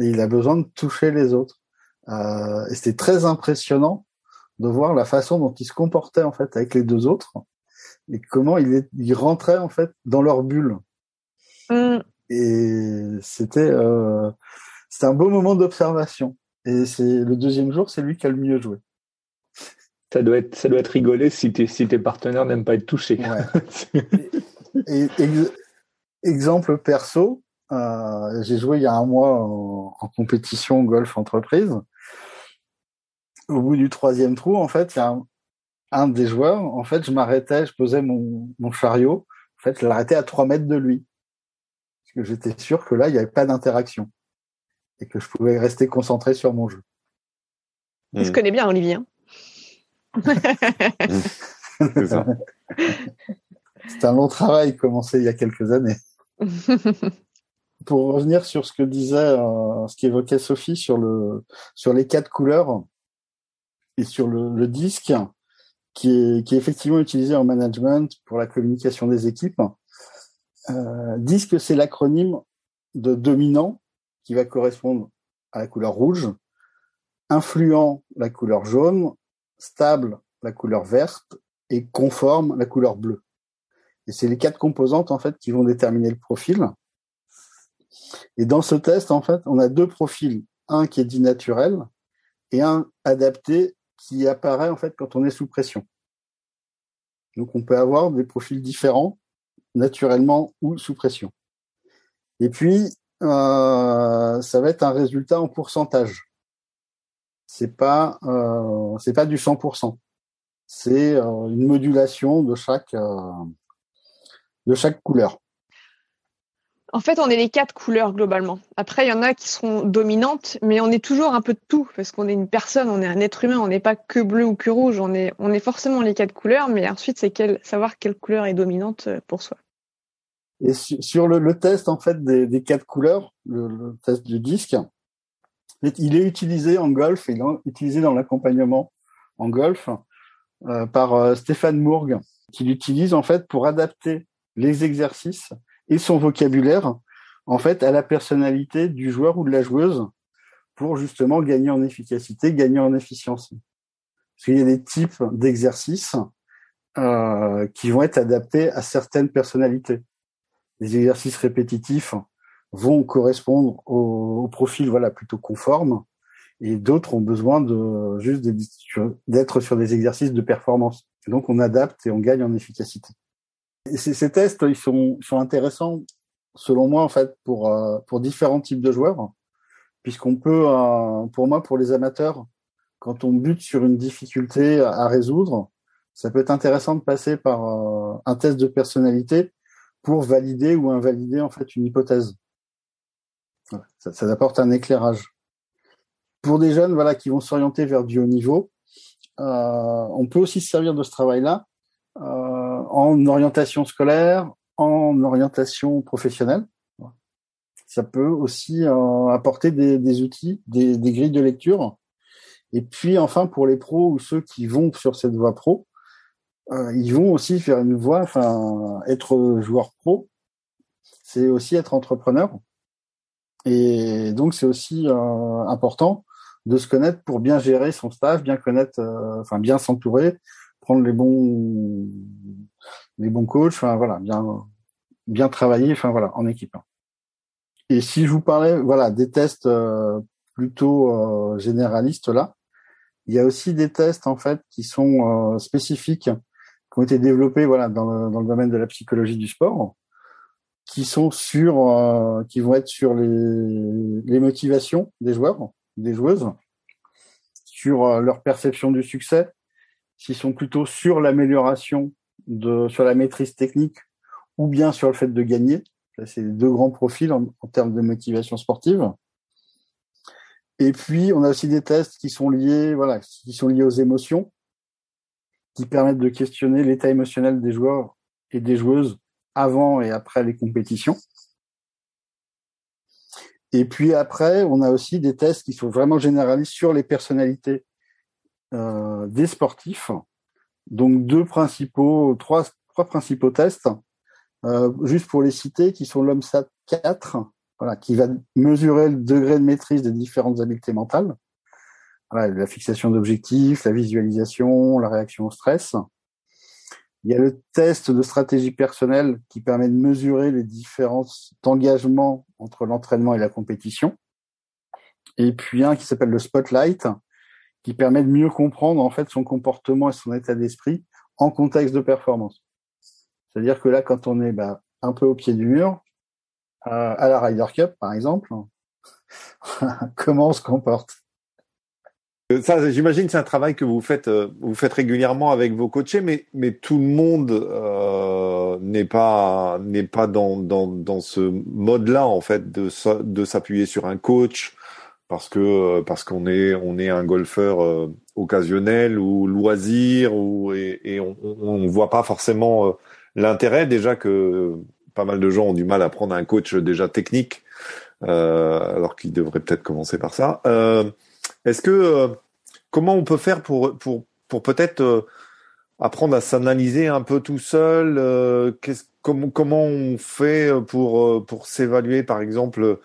B: et il a besoin de toucher les autres. Euh, et c'était très impressionnant de voir la façon dont il se comportait en fait avec les deux autres et comment il, est, il rentrait en fait dans leur bulle. Mm. Et c'était euh, c'était un beau moment d'observation. Et c'est le deuxième jour, c'est lui qui a le mieux joué.
D: Ça doit être, ça doit être rigolé si, si tes partenaires n'aiment pas être touchés.
B: et, exemple perso, euh, j'ai joué il y a un mois en, compétition golf entreprise. Au bout du troisième trou, en fait, il y a un, des joueurs. En fait, je m'arrêtais, je posais mon, mon chariot. En fait, je l'arrêtais à trois mètres de lui, parce que j'étais sûr que là, il n'y avait pas d'interaction et que je pouvais rester concentré sur mon jeu.
C: Je connais bien Olivier. Hein.
B: C'est un long travail commencé il y a quelques années. Pour revenir sur ce que disait, euh, ce qu'évoquait Sophie sur le sur les quatre couleurs et sur le, disque qui est, qui est effectivement utilisé en management pour la communication des équipes. Euh, disque, c'est l'acronyme de dominant qui va correspondre à la couleur rouge, influent la couleur jaune stable la couleur verte et conforme la couleur bleue. Et c'est les quatre composantes en fait qui vont déterminer le profil. Et dans ce test, en fait, on a deux profils, un qui est dit naturel et un adapté qui apparaît en fait quand on est sous pression. Donc on peut avoir des profils différents naturellement ou sous pression. Et puis euh, ça va être un résultat en pourcentage. C'est pas euh, c'est pas du 100%. C'est euh, une modulation de chaque euh, de chaque couleur.
C: En fait, on est les quatre couleurs globalement. Après, il y en a qui seront dominantes, mais on est toujours un peu de tout parce qu'on est une personne, on est un être humain, on n'est pas que bleu ou que rouge. On est, on est forcément les quatre couleurs, mais ensuite, c'est quel, savoir quelle couleur est dominante pour soi.
B: Et sur le, le, test en fait des, des quatre couleurs, le, le, test du disque, il est utilisé en golf, il est utilisé dans l'accompagnement en golf euh, par euh, Stéphane Mourgue, qui l'utilise en fait pour adapter les exercices et son vocabulaire en fait à la personnalité du joueur ou de la joueuse pour justement gagner en efficacité, gagner en efficience. Parce qu'il y a des types d'exercices euh, qui vont être adaptés à certaines personnalités. Les exercices répétitifs vont correspondre au, au profil voilà plutôt conforme et d'autres ont besoin de juste d'être sur des exercices de performance. donc on adapte et on gagne en efficacité. Ces, ces, tests, ils sont, sont intéressants, selon moi, en fait, pour, euh, pour différents types de joueurs, puisqu'on peut, euh, pour moi, pour les amateurs, quand on bute sur une difficulté à résoudre, ça peut être intéressant de passer par euh, un test de personnalité pour valider ou invalider en fait une hypothèse. Ça, ça apporte un éclairage. Pour des jeunes voilà qui vont s'orienter vers du haut niveau, euh, on peut aussi se servir de ce travail-là euh, en orientation scolaire, en orientation professionnelle. Ça peut aussi euh, apporter des, des outils, des, des, grilles de lecture. Et puis enfin pour les pros ou ceux qui vont sur cette voie pro, euh, ils vont aussi faire une voie, enfin être joueur pro, c'est aussi être entrepreneur. Et donc c'est aussi euh, important de se connaître pour bien gérer son staff, bien connaître, euh, enfin bien s'entourer, prendre les bons les bons coachs, enfin voilà, bien bien travailler, enfin voilà, en équipe. Et si je vous parlais, voilà, des tests euh, plutôt euh, généralistes là, il y a aussi des tests en fait qui sont euh, spécifiques, qui ont été développés voilà dans le, dans le domaine de la psychologie du sport, qui sont sur, euh, qui vont être sur les les motivations des joueurs, des joueuses, sur euh, leur perception du succès, s'ils sont plutôt sur l'amélioration de sur la maîtrise technique ou bien sur le fait de gagner. C'est deux grands profils en, en, termes de motivation sportive. Et puis, on a aussi des tests qui sont liés, voilà, qui sont liés aux émotions, qui permettent de questionner l'état émotionnel des joueurs et des joueuses avant et après les compétitions. Et puis après, on a aussi des tests qui sont vraiment généralistes sur les personnalités euh, des sportifs. Donc deux principaux, trois, trois principaux tests, euh, juste pour les citer, qui sont l'OMSAT 4, voilà, qui va mesurer le degré de maîtrise des différentes habiletés mentales. La fixation d'objectifs, la visualisation, la réaction au stress. Il y a le test de stratégie personnelle qui permet de mesurer les différences d'engagement entre l'entraînement et la compétition. Et puis un qui s'appelle le Spotlight, qui permet de mieux comprendre en fait son comportement et son état d'esprit en contexte de performance. C'est-à-dire que là, quand on est bah, un peu au pied du mur, euh, à la Ryder Cup par exemple, comment on se comporte?
A: Ça, j'imagine, c'est un travail que vous faites, euh, vous faites régulièrement avec vos coachés, mais mais tout le monde euh, n'est pas n'est pas dans dans dans ce mode-là en fait de de s'appuyer sur un coach parce que euh, parce qu'on est on est un golfeur euh, occasionnel ou loisir ou et, et on, on voit pas forcément euh, l'intérêt déjà que pas mal de gens ont du mal à prendre un coach déjà technique alors qu'ils devraient peut-être commencer par ça. Est-ce que comment on peut faire pour pour pour peut-être apprendre à s'analyser un peu tout seul euh, comment on fait pour pour s'évaluer par exemple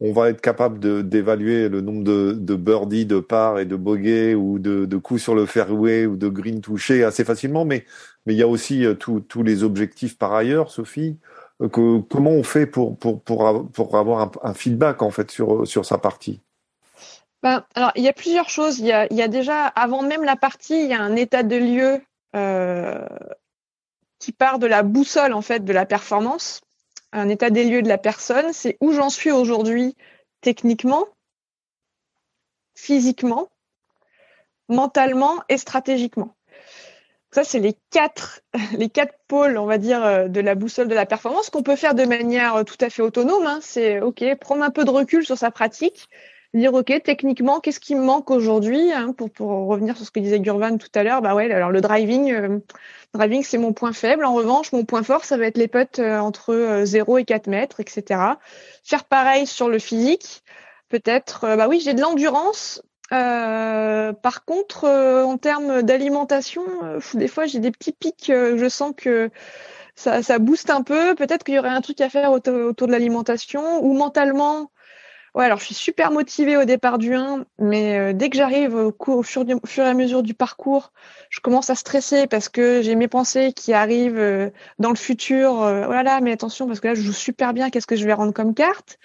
A: on va être capable d'évaluer le nombre de, de birdies, de par et de bogey ou de, de coups sur le fairway ou de green touché assez facilement. Mais mais il y a aussi tous les objectifs par ailleurs, Sophie. Comment on fait pour, pour, pour, pour avoir un, feedback en fait sur, sur sa partie?
C: Ben, alors, il y a plusieurs choses. Il y a, y a déjà, avant même la partie, il y a un état de lieu euh, qui part de la boussole en fait de la performance, un état des lieux de la personne. C'est où j'en suis aujourd'hui techniquement, physiquement, mentalement et stratégiquement. Ça, c'est les quatre, les quatre pôles, on va dire, euh, de la boussole de la performance qu'on peut faire de manière euh, tout à fait autonome. Hein. C'est OK, prendre un peu de recul sur sa pratique, dire ok techniquement qu'est-ce qui me manque aujourd'hui hein, pour, pour revenir sur ce que disait Gurvan tout à l'heure? Bah ouais alors le driving euh, driving c'est mon point faible. En revanche mon point fort ça va être les potes euh, entre 0 euh, et 4 mètres etc faire pareil sur le physique peut-être bah oui j'ai de l'endurance. Par contre en termes d'alimentation des fois j'ai des petits pics je sens que ça, ça booste un peu. Peut-être qu'il y aurait un truc à faire autour, autour de l'alimentation ou mentalement Ouais, alors je suis super motivée au départ du 1, mais euh, dès que j'arrive au, au, fur, et à mesure du parcours, je commence à stresser parce que j'ai mes pensées qui arrivent euh, dans le futur. Euh, oh mais attention, parce que là, je joue super bien, qu'est-ce que je vais rendre comme carte?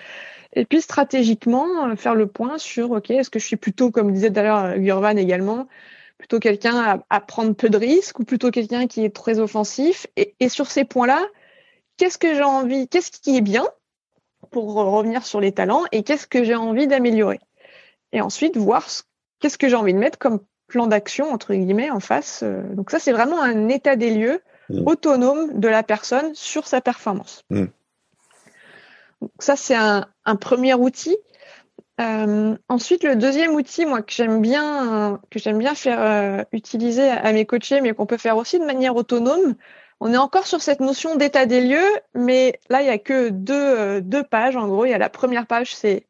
C: Et puis stratégiquement, faire le point sur, OK, est-ce que je suis plutôt, comme disait d'ailleurs Gurvan également, plutôt quelqu'un à, à, prendre peu de risques ou plutôt quelqu'un qui est très offensif? Et, et sur ces points-là, qu'est-ce que j'ai envie, qu'est-ce qui est bien pour revenir sur les talents et qu'est-ce que j'ai envie d'améliorer. Et ensuite, voir qu'est-ce que j'ai envie de mettre comme plan d'action, entre guillemets, en face. Euh. Donc ça, c'est vraiment un état des lieux mmh. autonome de la personne sur sa performance. Mmh. Donc ça, c'est un, premier outil. Euh, ensuite, le deuxième outil, moi, que j'aime bien, que j'aime bien faire euh, utiliser à mes coachés, mais qu'on peut faire aussi de manière autonome, on est encore sur cette notion d'état des lieux, mais là, il n'y a que deux, euh, deux pages. En gros, il y a la première page, c'est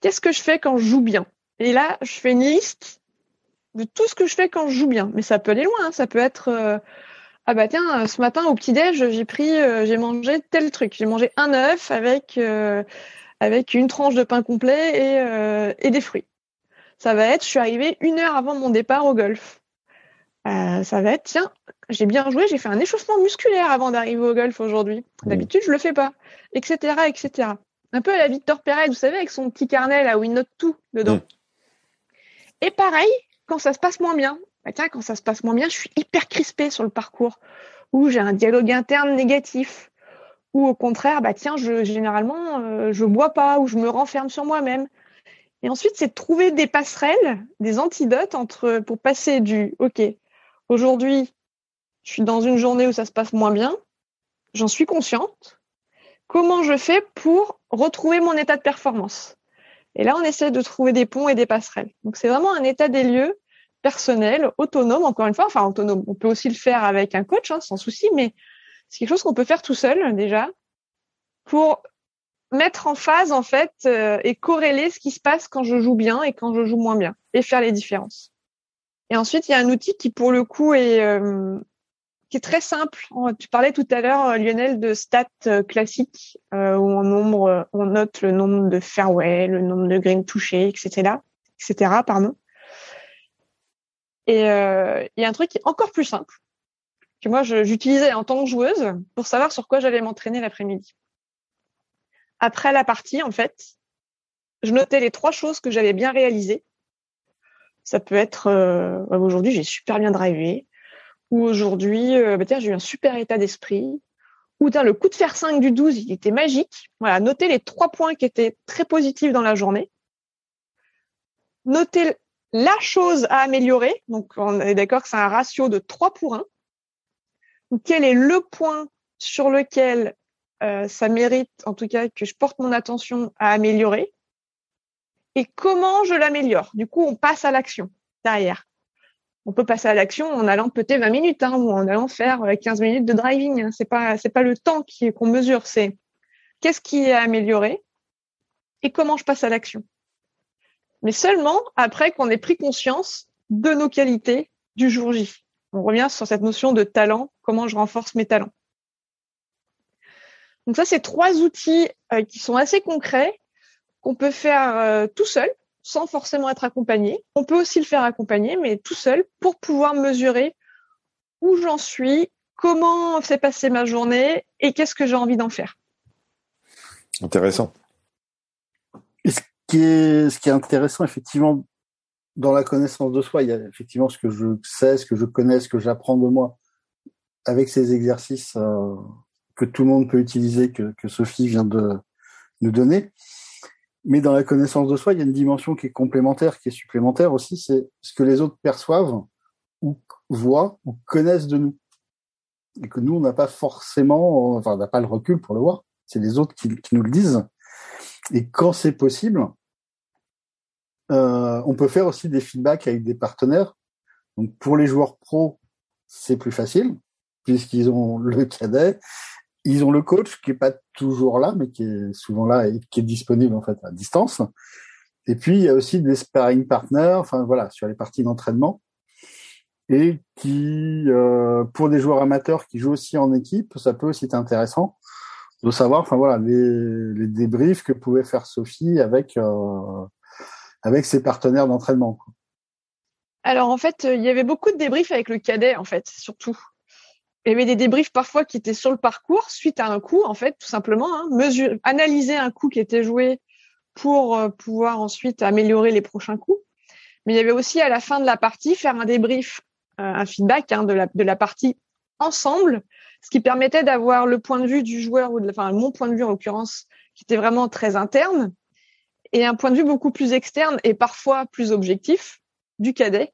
C: qu'est-ce que je fais quand je joue bien? Et là, je fais une liste de tout ce que je fais quand je joue bien. Mais ça peut aller loin. Hein. Ça peut être euh, ah bah tiens, ce matin au petit-déj, j'ai pris, euh, j'ai mangé tel truc. J'ai mangé un œuf avec avec une tranche de pain complet et, et des fruits. Ça va être, je suis arrivée une heure avant mon départ au golf. Ça va être, tiens, j'ai bien joué, j'ai fait un échauffement musculaire avant d'arriver au golf aujourd'hui. D'habitude, je le fais pas, etc., etc. Un peu à la Victor Perez, vous savez, avec son petit carnet là où il note tout dedans. Mmh. Et pareil, quand ça se passe moins bien, bah tiens, quand ça se passe moins bien, je suis hyper crispée sur le parcours, où j'ai un dialogue interne négatif, ou au contraire, bah tiens, je généralement euh, je bois pas, ou je me renferme sur moi-même. Et ensuite, c'est de trouver des passerelles, des antidotes entre pour passer du OK, aujourd'hui je suis dans une journée où ça se passe moins bien, j'en suis consciente. Comment je fais pour retrouver mon état de performance? Et là, on essaie de trouver des ponts et des passerelles. Donc, c'est vraiment un état des lieux personnel, autonome, encore une fois. Enfin, autonome. On peut aussi le faire avec un coach, hein, sans souci, mais c'est quelque chose qu'on peut faire tout seul déjà pour mettre en phase en fait euh, et corréler ce qui se passe quand je joue bien et quand je joue moins bien et faire les différences. Et ensuite, il y a un outil qui pour le coup est euh, qui est très simple. Tu parlais tout à l'heure, euh, Lionel, de stats euh, classiques euh, où on, nombre, on note le nombre de fairway, le nombre de greens touchés, etc., etc. Pardon. Et il y a un truc qui est encore plus simple que moi j'utilisais en tant que joueuse pour savoir sur quoi j'allais m'entraîner l'après-midi. Après la partie, en fait, je notais les trois choses que j'avais bien réalisées. Ça peut être aujourd'hui j'ai super bien drivé, ou aujourd'hui, euh, bah, j'ai eu un super état d'esprit, ou le coup de fer 5 du 12, il était magique. Voilà, notez les trois points qui étaient très positifs dans la journée. Notez la chose à améliorer. Donc, on est d'accord que c'est un ratio de 3 pour 1. quel est le point sur lequel euh, ça mérite, en tout cas, que je porte mon attention à améliorer? Et comment je l'améliore? Du coup, on passe à l'action derrière on peut passer à l'action en allant peut-être 20 minutes hein, ou en allant faire 15 euh, minutes de driving. Hein. C'est pas c'est pas le temps qu'on mesure, c'est qu'est-ce qui est amélioré et comment je passe à l'action. Mais seulement après qu'on ait pris conscience de nos qualités du jour J. On revient sur cette notion de talent, comment je renforce mes talents. Donc ça, c'est trois outils euh, qui sont assez concrets qu'on peut faire euh, tout seul sans forcément être accompagné. On peut aussi le faire accompagner, mais tout seul pour pouvoir mesurer où j'en suis comment s'est passée ma journée et qu'est-ce que j'ai envie d'en faire.
A: Intéressant.
B: Et ce qui est, ce qui est intéressant, effectivement, dans la connaissance de soi, il y a effectivement ce que je sais, ce que je connais, ce que j'apprends de moi avec ces exercices euh, que tout le monde peut utiliser, que, que Sophie vient de nous donner. Mais dans la connaissance de soi, il y a une dimension qui est complémentaire, qui est supplémentaire aussi, c'est ce que les autres perçoivent ou voient ou connaissent de nous. Et que nous, on n'a pas forcément, enfin, on n'a pas le recul pour le voir. C'est les autres qui, nous le disent. Et quand c'est possible, euh, on peut faire aussi des feedbacks avec des partenaires. Donc pour les joueurs pros, c'est plus facile puisqu'ils ont le cadet, ils ont le coach qui est pas toujours là, mais qui est souvent là et qui est disponible en fait à distance. Et puis il y a aussi des sparring partners, enfin voilà, sur les parties d'entraînement et qui, euh, pour des joueurs amateurs qui jouent aussi en équipe, ça peut aussi être intéressant de savoir, enfin voilà, les, débriefs que pouvait faire Sophie avec euh, avec ses partenaires d'entraînement.
C: Alors en fait, il y avait beaucoup de débriefs avec le cadet en fait, surtout. Il y avait des débriefs parfois qui étaient sur le parcours suite à un coup, en fait, tout simplement, hein, mesure, analyser un coup qui était joué pour euh, pouvoir ensuite améliorer les prochains coups. Mais il y avait aussi à la fin de la partie faire un débrief, euh, un feedback hein, de, la, de la partie ensemble, ce qui permettait d'avoir le point de vue du joueur ou de, enfin mon point de vue en l'occurrence, qui était vraiment très interne, et un point de vue beaucoup plus externe et parfois plus objectif du cadet,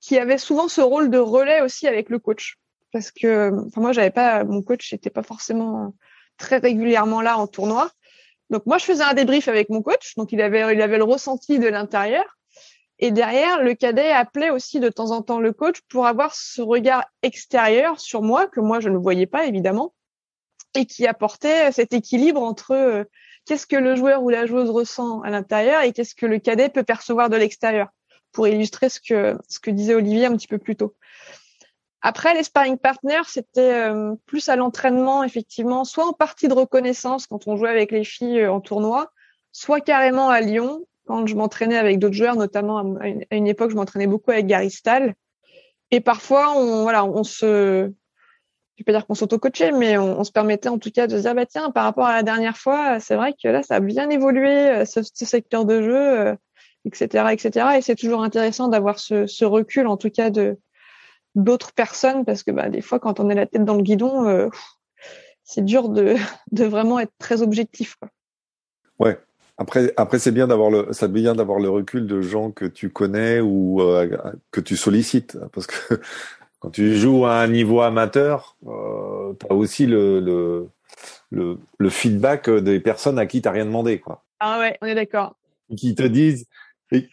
C: qui avait souvent ce rôle de relais aussi avec le coach parce que enfin moi j'avais pas mon coach n'était pas forcément très régulièrement là en tournoi. Donc moi je faisais un débrief avec mon coach, donc il avait il avait le ressenti de l'intérieur et derrière le cadet appelait aussi de temps en temps le coach pour avoir ce regard extérieur sur moi que moi je ne voyais pas évidemment et qui apportait cet équilibre entre euh, qu'est-ce que le joueur ou la joueuse ressent à l'intérieur et qu'est-ce que le cadet peut percevoir de l'extérieur pour illustrer ce que ce que disait Olivier un petit peu plus tôt. Après, les sparring partners, c'était euh, plus à l'entraînement, effectivement, soit en partie de reconnaissance quand on jouait avec les filles euh, en tournoi, soit carrément à Lyon quand je m'entraînais avec d'autres joueurs, notamment à une, époque, je m'entraînais beaucoup avec Gary Stahl. Et parfois, on, voilà, on se, je vais pas dire qu'on s'auto-coachait, mais on, se permettait en tout cas de se dire, bah tiens, par rapport à la dernière fois, c'est vrai que là, ça a bien évolué, euh, ce, ce secteur de jeu, etc., etc. Et c'est toujours intéressant d'avoir ce, ce recul, en tout cas, de, d'autres personnes parce que bah, des fois quand on est la tête dans le guidon euh, c'est dur de, de vraiment être très objectif quoi.
A: ouais. Après après c'est bien d'avoir le ça bien d'avoir le recul de gens que tu connais ou euh, que tu sollicites parce que quand tu joues à un niveau amateur euh, tu as aussi le, le le, le feedback des personnes à qui tu rien demandé quoi.
C: Ah ouais on est d'accord.
A: Qui te disent et,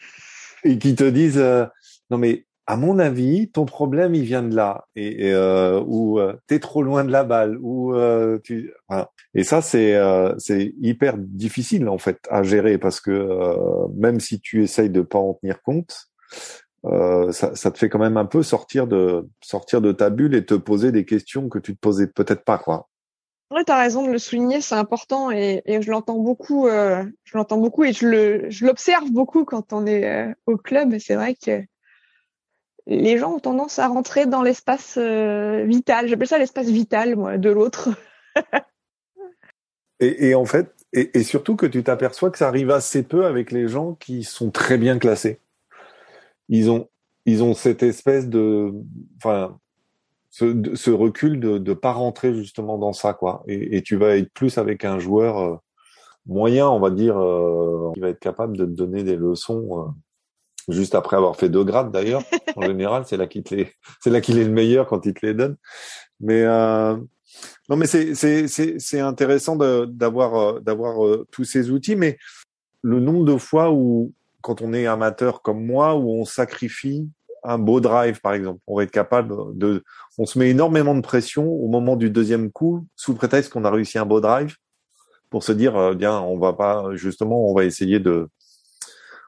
A: et qui te disent euh, non mais à mon avis, ton problème, il vient de là, et, et euh, ou euh, t'es trop loin de la balle, ou euh, tu. Voilà. Et ça, c'est euh, c'est hyper difficile en fait à gérer parce que euh, même si tu essayes de pas en tenir compte, ça, ça, te fait quand même un peu sortir de sortir de ta bulle et te poser des questions que tu te posais peut-être pas, quoi.
C: Ouais, t'as raison de le souligner, c'est important et, et je l'entends beaucoup, je l'entends beaucoup et je le, je l'observe beaucoup quand on est au club. C'est vrai que les gens ont tendance à rentrer dans l'espace euh, vital. J'appelle ça l'espace vital, moi, de l'autre.
A: et, en fait, et, surtout que tu t'aperçois que ça arrive assez peu avec les gens qui sont très bien classés. Ils ont, ils ont cette espèce de, enfin, ce, recul de ne pas rentrer justement dans ça, quoi. Et, tu vas être plus avec un joueur euh, moyen, on va dire, euh, qui va être capable de te donner des leçons juste après avoir fait deux grades d'ailleurs. En général, c'est là qu'il les, c'est là qu'il est le meilleur quand il te les donne. Mais euh, non, mais c'est c'est c'est c'est intéressant d'avoir euh, d'avoir euh, tous ces outils, mais le nombre de fois où quand on est amateur comme moi, où on sacrifie un beau drive, par exemple, on va être capable de, on se met énormément de pression au moment du deuxième coup, sous le prétexte qu'on a réussi un beau drive, pour se dire, euh, bien, on va pas, justement, on va essayer de,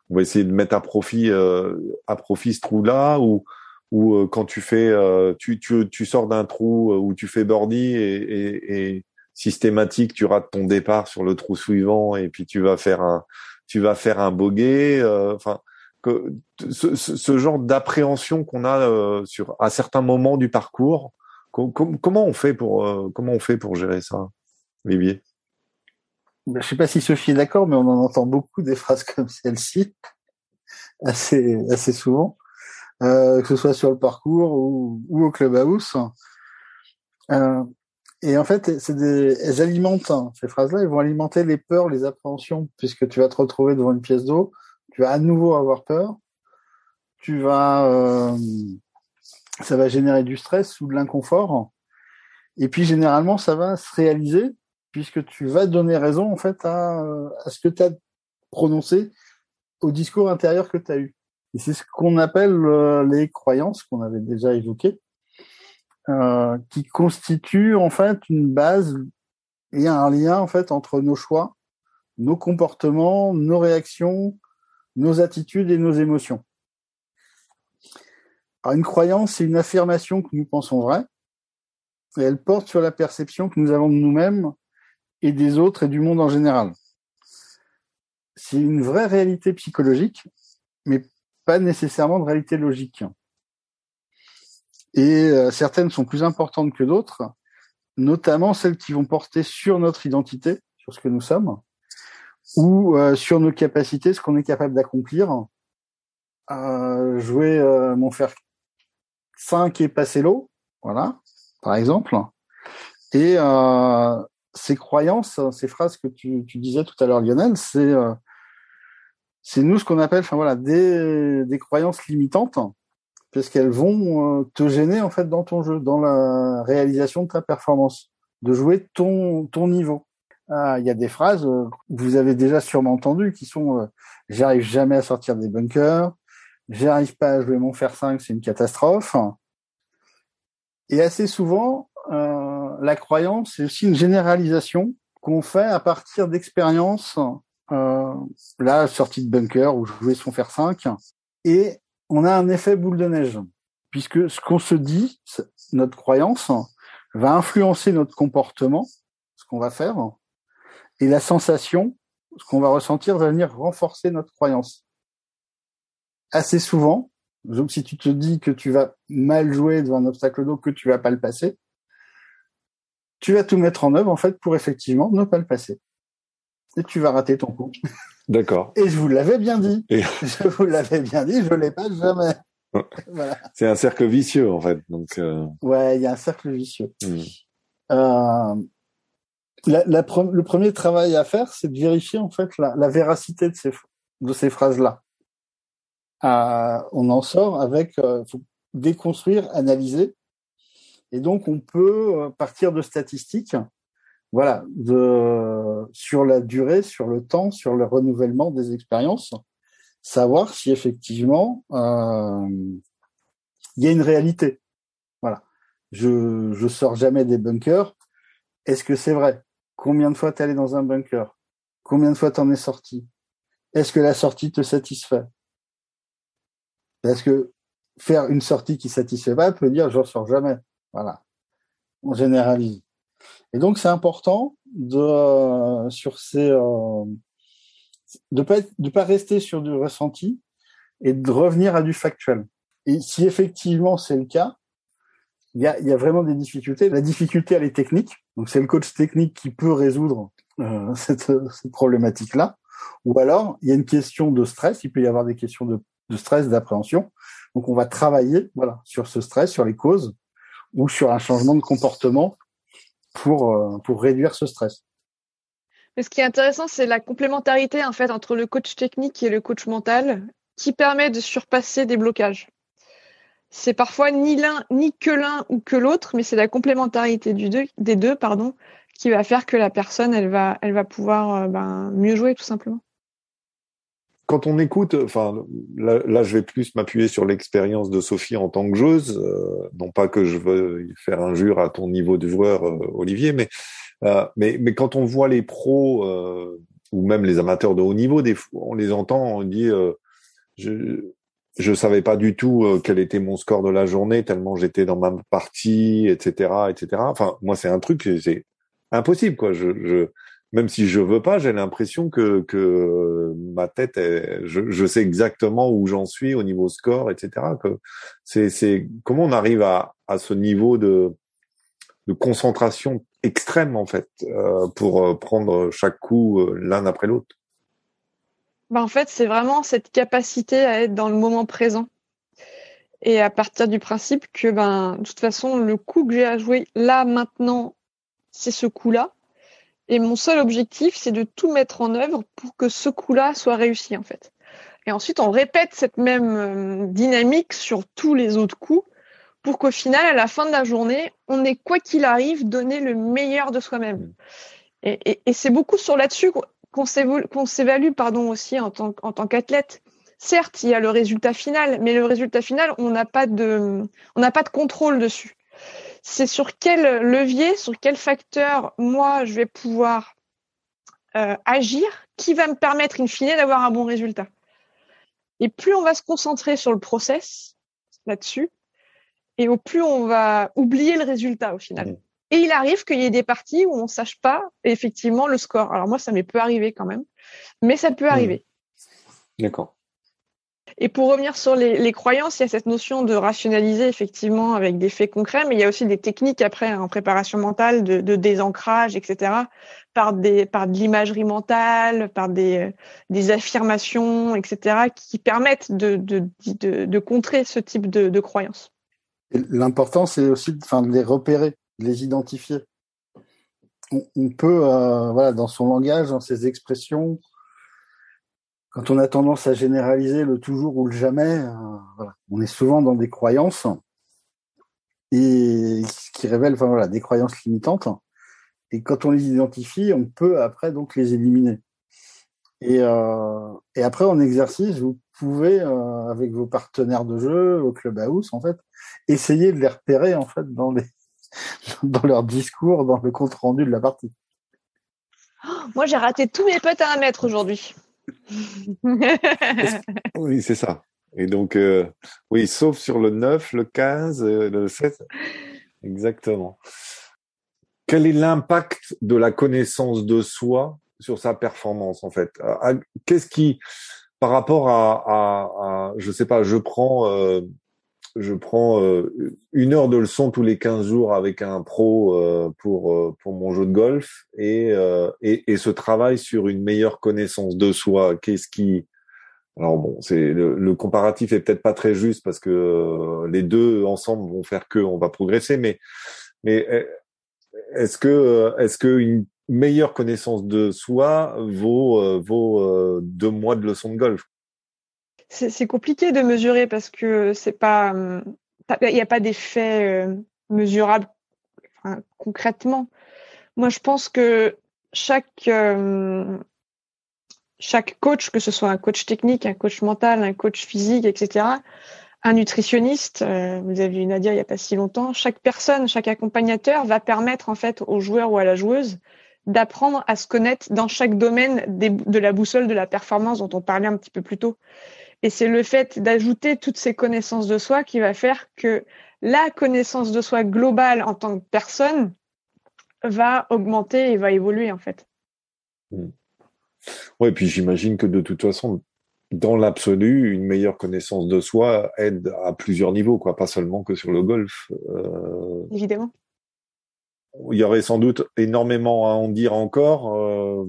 A: on va essayer de mettre à profit euh, à profit ce trou là ou ou euh, quand tu fais euh, tu, tu tu sors d'un trou où tu fais birdie et, systématique tu rates ton départ sur le trou suivant et puis tu vas faire un tu vas faire un enfin que ce, genre d'appréhension qu'on a sur à certains moments du parcours comment on fait pour euh, comment on fait pour gérer ça, Olivier?
B: Je sais pas si Sophie est d'accord, mais on en entend beaucoup des phrases comme celle-ci assez assez souvent, euh, que ce soit sur le parcours ou, ou au clubhouse. Euh, et en fait, c'est elles alimentent hein, ces phrases-là. Elles vont alimenter les peurs, les appréhensions, puisque tu vas te retrouver devant une pièce d'eau, tu vas à nouveau avoir peur, tu vas, euh, ça va générer du stress ou de l'inconfort. Et puis généralement, ça va se réaliser puisque tu vas donner raison en fait à, à ce que tu as prononcé au discours intérieur que tu as eu. Et c'est ce qu'on appelle euh, les croyances qu'on avait déjà évoquées. Euh, qui constitue en fait une base et un lien en fait entre nos choix, nos comportements, nos réactions, nos attitudes et nos émotions. Une croyance, c'est une affirmation que nous pensons vraie, et elle porte sur la perception que nous avons de nous-mêmes et des autres et du monde en général. C'est une vraie réalité psychologique, mais pas nécessairement de réalité logique et euh, certaines sont plus importantes que d'autres, notamment celles qui vont porter sur notre identité, sur ce que nous sommes, ou euh, sur nos capacités, ce qu'on est capable d'accomplir. Euh, jouer mon fer 5 et passer l'eau, voilà, par exemple. Et ces croyances, ces phrases que tu, disais tout à l'heure, Lionel, c'est c'est nous ce qu'on appelle, enfin voilà, des, des croyances limitantes parce qu'elles vont euh, te gêner en fait dans ton jeu, dans la réalisation de ta performance, de jouer ton ton niveau. Ah, il y a des phrases euh, que vous avez déjà sûrement entendues qui sont euh, j'arrive jamais à sortir des bunkers, j'arrive pas à jouer mon fer 5, c'est une catastrophe. Et assez souvent, euh, la croyance, c'est aussi une généralisation qu'on fait à partir d'expériences. Euh, là, sortie de bunker où jouer son fer 5. Et on a un effet boule de neige, puisque ce qu'on se dit, notre croyance, va influencer notre comportement, ce qu'on va faire, et la sensation, ce qu'on va ressentir, va venir renforcer notre croyance. Assez souvent, donc si tu te dis que tu vas mal jouer devant un obstacle d'eau, que tu vas pas le passer, tu vas tout mettre en œuvre en fait pour effectivement ne pas le passer. Et tu vas rater ton coup.
A: D'accord.
B: Et je vous l'avais bien dit. Je vous l'avais bien dit, je l'ai pas jamais.
A: C'est un cercle vicieux en fait. Donc. Euh...
B: Ouais, il y a un cercle vicieux. Hmm. Euh, la, la le premier travail à faire, c'est de vérifier en fait la, la véracité de ces de ces phrases-là. Euh, on en sort avec faut déconstruire, analyser, et donc on peut euh, partir de statistiques voilà, de, sur la durée, sur le temps, sur le renouvellement des expériences, savoir si effectivement euh, il y a une réalité. Voilà. Je je sors jamais des bunkers. Est-ce que c'est vrai? Combien de fois t'es allé dans un bunker? Combien de fois t'en es sorti? Est-ce que la sortie te satisfait? Parce que faire une sortie qui satisfait pas peut dire j'en sors jamais. Voilà. On généralise. Et donc c'est important de euh, sur ces euh, de pas de pas rester sur du ressenti et de revenir à du factuel. Et si effectivement c'est le cas, il y a, y a vraiment des difficultés. La difficulté elle est technique, donc c'est le coach technique qui peut résoudre euh, cette, cette problématique-là. Ou alors il y a une question de stress, il peut y avoir des questions de, de stress, d'appréhension. Donc on va travailler voilà sur ce stress, sur les causes ou sur un changement de comportement pour, euh, pour réduire ce stress.
C: Mais ce qui est intéressant, c'est la complémentarité en fait entre le coach technique et le coach mental qui permet de surpasser des blocages. C'est parfois ni l'un, ni que l'un ou que l'autre, mais c'est la complémentarité des deux, pardon, qui va faire que la personne, elle va, elle va pouvoir euh, ben, mieux jouer tout simplement
A: quand on écoute, enfin là, je vais plus m'appuyer sur l'expérience de Sophie en tant que joueuse, euh, non pas que je veux faire injure à ton niveau de joueur, euh, Olivier, mais, euh, mais mais quand on voit les pros ou même les amateurs de haut niveau, des fois, on les entend, on dit je je savais pas du tout quel était mon score de la journée tellement j'étais dans ma partie, etc., etc. Enfin moi c'est un truc c'est impossible quoi. Je même si je veux pas, j'ai l'impression que, que ma tête, est, je, sais exactement où j'en suis au niveau score, etc. Que c'est, c'est comment on arrive à, à ce niveau de de concentration extrême en fait euh, pour euh, prendre chaque coup euh, l'un après l'autre?
C: Ben, en fait, c'est vraiment cette capacité à être dans le moment présent et à partir du principe que ben de toute façon le coup que j'ai à jouer là maintenant, c'est ce coup-là. Et mon seul objectif, c'est de tout mettre en œuvre pour que ce coup-là soit réussi en fait. Et ensuite, on répète cette même dynamique sur tous les autres coups pour qu'au final, à la fin de la journée, on ait quoi qu'il arrive donné le meilleur de soi-même. Et, c'est beaucoup sur là-dessus qu'on s'évalue pardon aussi en tant, qu'athlète. Certes, il y a le résultat final, mais le résultat final, on n'a pas de contrôle dessus. C'est sur quel levier, sur quel facteur moi je vais pouvoir euh, agir, qui va me permettre in fine d'avoir un bon résultat. Et plus on va se concentrer sur le process là-dessus, et au plus on va oublier le résultat au final. Mmh. Et il arrive qu'il y ait des parties où on sache pas effectivement le score. Alors moi, ça m'est peu arrivé quand même, mais ça peut mmh. arriver.
A: D'accord.
C: Et pour revenir sur les, croyances, il y a cette notion de rationaliser effectivement avec des faits concrets, mais il y a aussi des techniques après en préparation mentale de, de désancrage, etc. Par des par de l'imagerie mentale, par des des affirmations, etc. qui permettent de de de, de contrer ce type de, de croyances.
B: L'important, c'est aussi enfin, de les repérer, de les identifier. On, peut, euh, voilà, dans son langage, dans ses expressions, quand on a tendance à généraliser le toujours ou le jamais, euh, on est souvent dans des croyances ce qui révèle, des croyances limitantes. Et quand on les identifie, on peut après donc les éliminer. Et, euh, après en exercice, vous pouvez euh, avec vos partenaires de jeu au clubhouse en fait essayer de les repérer en dans les dans leur discours, dans le compte rendu de la partie.
C: moi, j'ai raté tous mes potes à un mètre aujourd'hui.
A: oui, c'est ça. Et donc, euh, oui, sauf sur le 9, le 15, euh, le 7. Exactement. Quel est l'impact de la connaissance de soi sur sa performance, en fait? Qu'est-ce qui, par rapport à, à, je sais pas, je prends je prends euh, une heure de leçon tous les 15 jours avec un pro euh, pour euh, pour mon jeu de golf et, et, et ce travail sur une meilleure connaissance de soi. Qu'est-ce qui alors bon, c'est le, comparatif est peut-être pas très juste parce que les deux ensemble vont faire que on va progresser, mais mais est-ce que est-ce que une meilleure connaissance de soi vaut vaut deux mois de leçon de golf?
C: C'est compliqué de mesurer parce que c'est pas, il n'y a pas d'effet euh, mesurable concrètement. Moi, je pense que chaque euh, chaque coach, que ce soit un coach technique, un coach mental, un coach physique, etc., un nutritionniste, euh, vous avez eu Nadia il n'y a pas si longtemps, chaque personne, chaque accompagnateur va permettre en fait au joueur ou à la joueuse d'apprendre à se connaître dans chaque domaine de la boussole de la performance dont on parlait un petit peu plus tôt. Et c'est le fait d'ajouter toutes ces connaissances de soi qui va faire que la connaissance de soi globale en tant que personne va augmenter et va évoluer en fait.
A: Oui, puis j'imagine que de toute façon, dans l'absolu, une meilleure connaissance de soi aide à plusieurs niveaux, quoi, pas seulement que sur le golf.
C: Euh... Évidemment.
A: Il y aurait sans doute énormément à en dire encore. Euh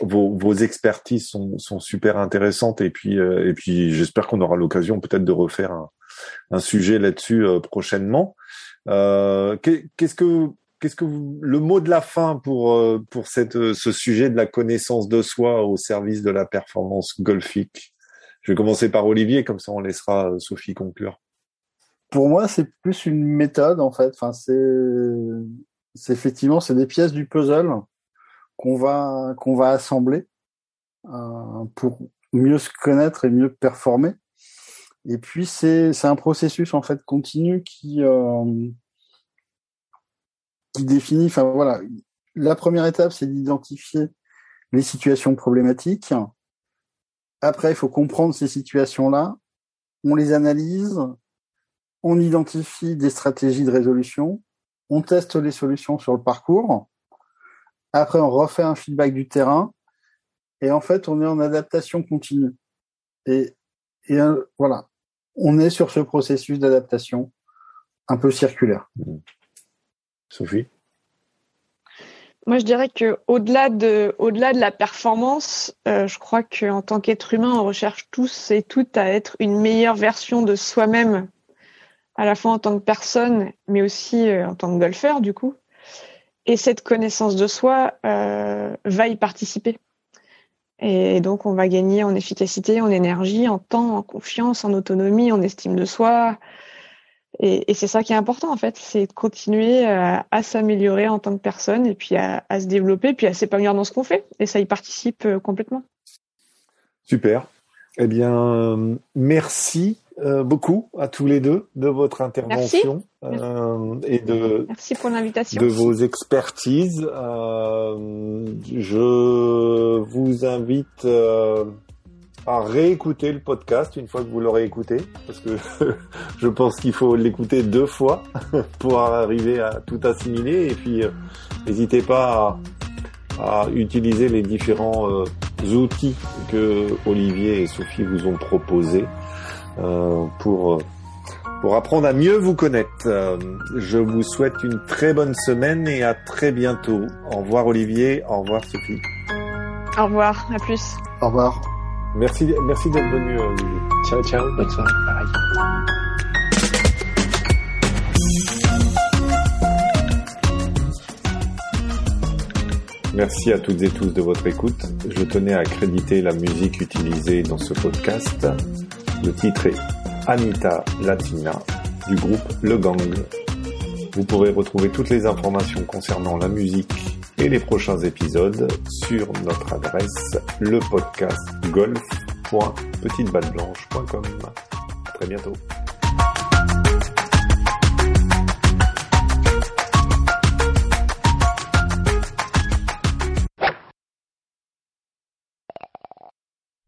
A: vos, vos expertises sont, sont, super intéressantes et puis euh, et puis j'espère qu'on aura l'occasion peut-être de refaire un, un sujet là-dessus euh, prochainement. Euh, qu'est-ce que qu'est-ce que vous, le mot de la fin pour pour cette ce sujet de la connaissance de soi au service de la performance golfique? Je vais commencer par Olivier, comme ça on laissera Sophie conclure.
B: Pour moi, c'est plus une méthode en fait. Enfin, c'est c'est effectivement c'est des pièces du puzzle qu'on va qu'on va assembler euh, pour mieux se connaître et mieux performer. Et puis c'est c'est un processus en fait continu qui euh, qui définit. Enfin voilà, la première étape c'est d'identifier les situations problématiques. Après, il faut comprendre ces situations-là. On les analyse, on identifie des stratégies de résolution, on teste les solutions sur le parcours. Après, on refait un feedback du terrain. Et en fait, on est en adaptation continue. Et, et euh, voilà, on est sur ce processus d'adaptation un peu circulaire.
A: Sophie?
C: Moi, je dirais que au-delà de, au-delà de la performance, euh, je crois qu'en tant qu'être humain, on recherche tous et toutes à être une meilleure version de soi-même, à la fois en tant que personne, mais aussi euh, en tant que golfeur, du coup. Et cette connaissance de soi euh, va y participer. Et donc, on va gagner en efficacité, en énergie, en temps, en confiance, en autonomie, en estime de soi, et, c'est ça qui est important en fait, c'est de continuer à, à s'améliorer en tant que personne et puis à, à se développer, puis à s'épanouir dans ce qu'on fait. Et ça y participe euh, complètement.
A: Super. Eh bien, merci euh, beaucoup à tous les deux de votre intervention euh, et de
C: merci pour l'invitation
A: de vos expertises. Euh, je vous invite euh, à réécouter le podcast une fois que vous l'aurez écouté, parce que je pense qu'il faut l'écouter deux fois pour arriver à tout assimiler. Et puis, euh, n'hésitez pas à, à, utiliser les différents euh, outils que Olivier et Sophie vous ont proposés euh, pour pour apprendre à mieux vous connaître. Euh, je vous souhaite une très bonne semaine et à très bientôt. Au revoir Olivier, au revoir Sophie.
C: Au revoir, à plus.
B: Au revoir.
A: Merci, merci d'être venu, euh, Olivier.
D: Ciao, ciao, bonne soirée. Bye.
A: Merci à toutes et tous de votre écoute. Je tenais à accréditer la musique utilisée dans ce podcast. Le titre est Anita Latina du groupe Le Gang. Vous pourrez retrouver toutes les informations concernant la musique et les prochains épisodes sur notre adresse lepodcastgolf.petiteballeblanche.com. À très bientôt.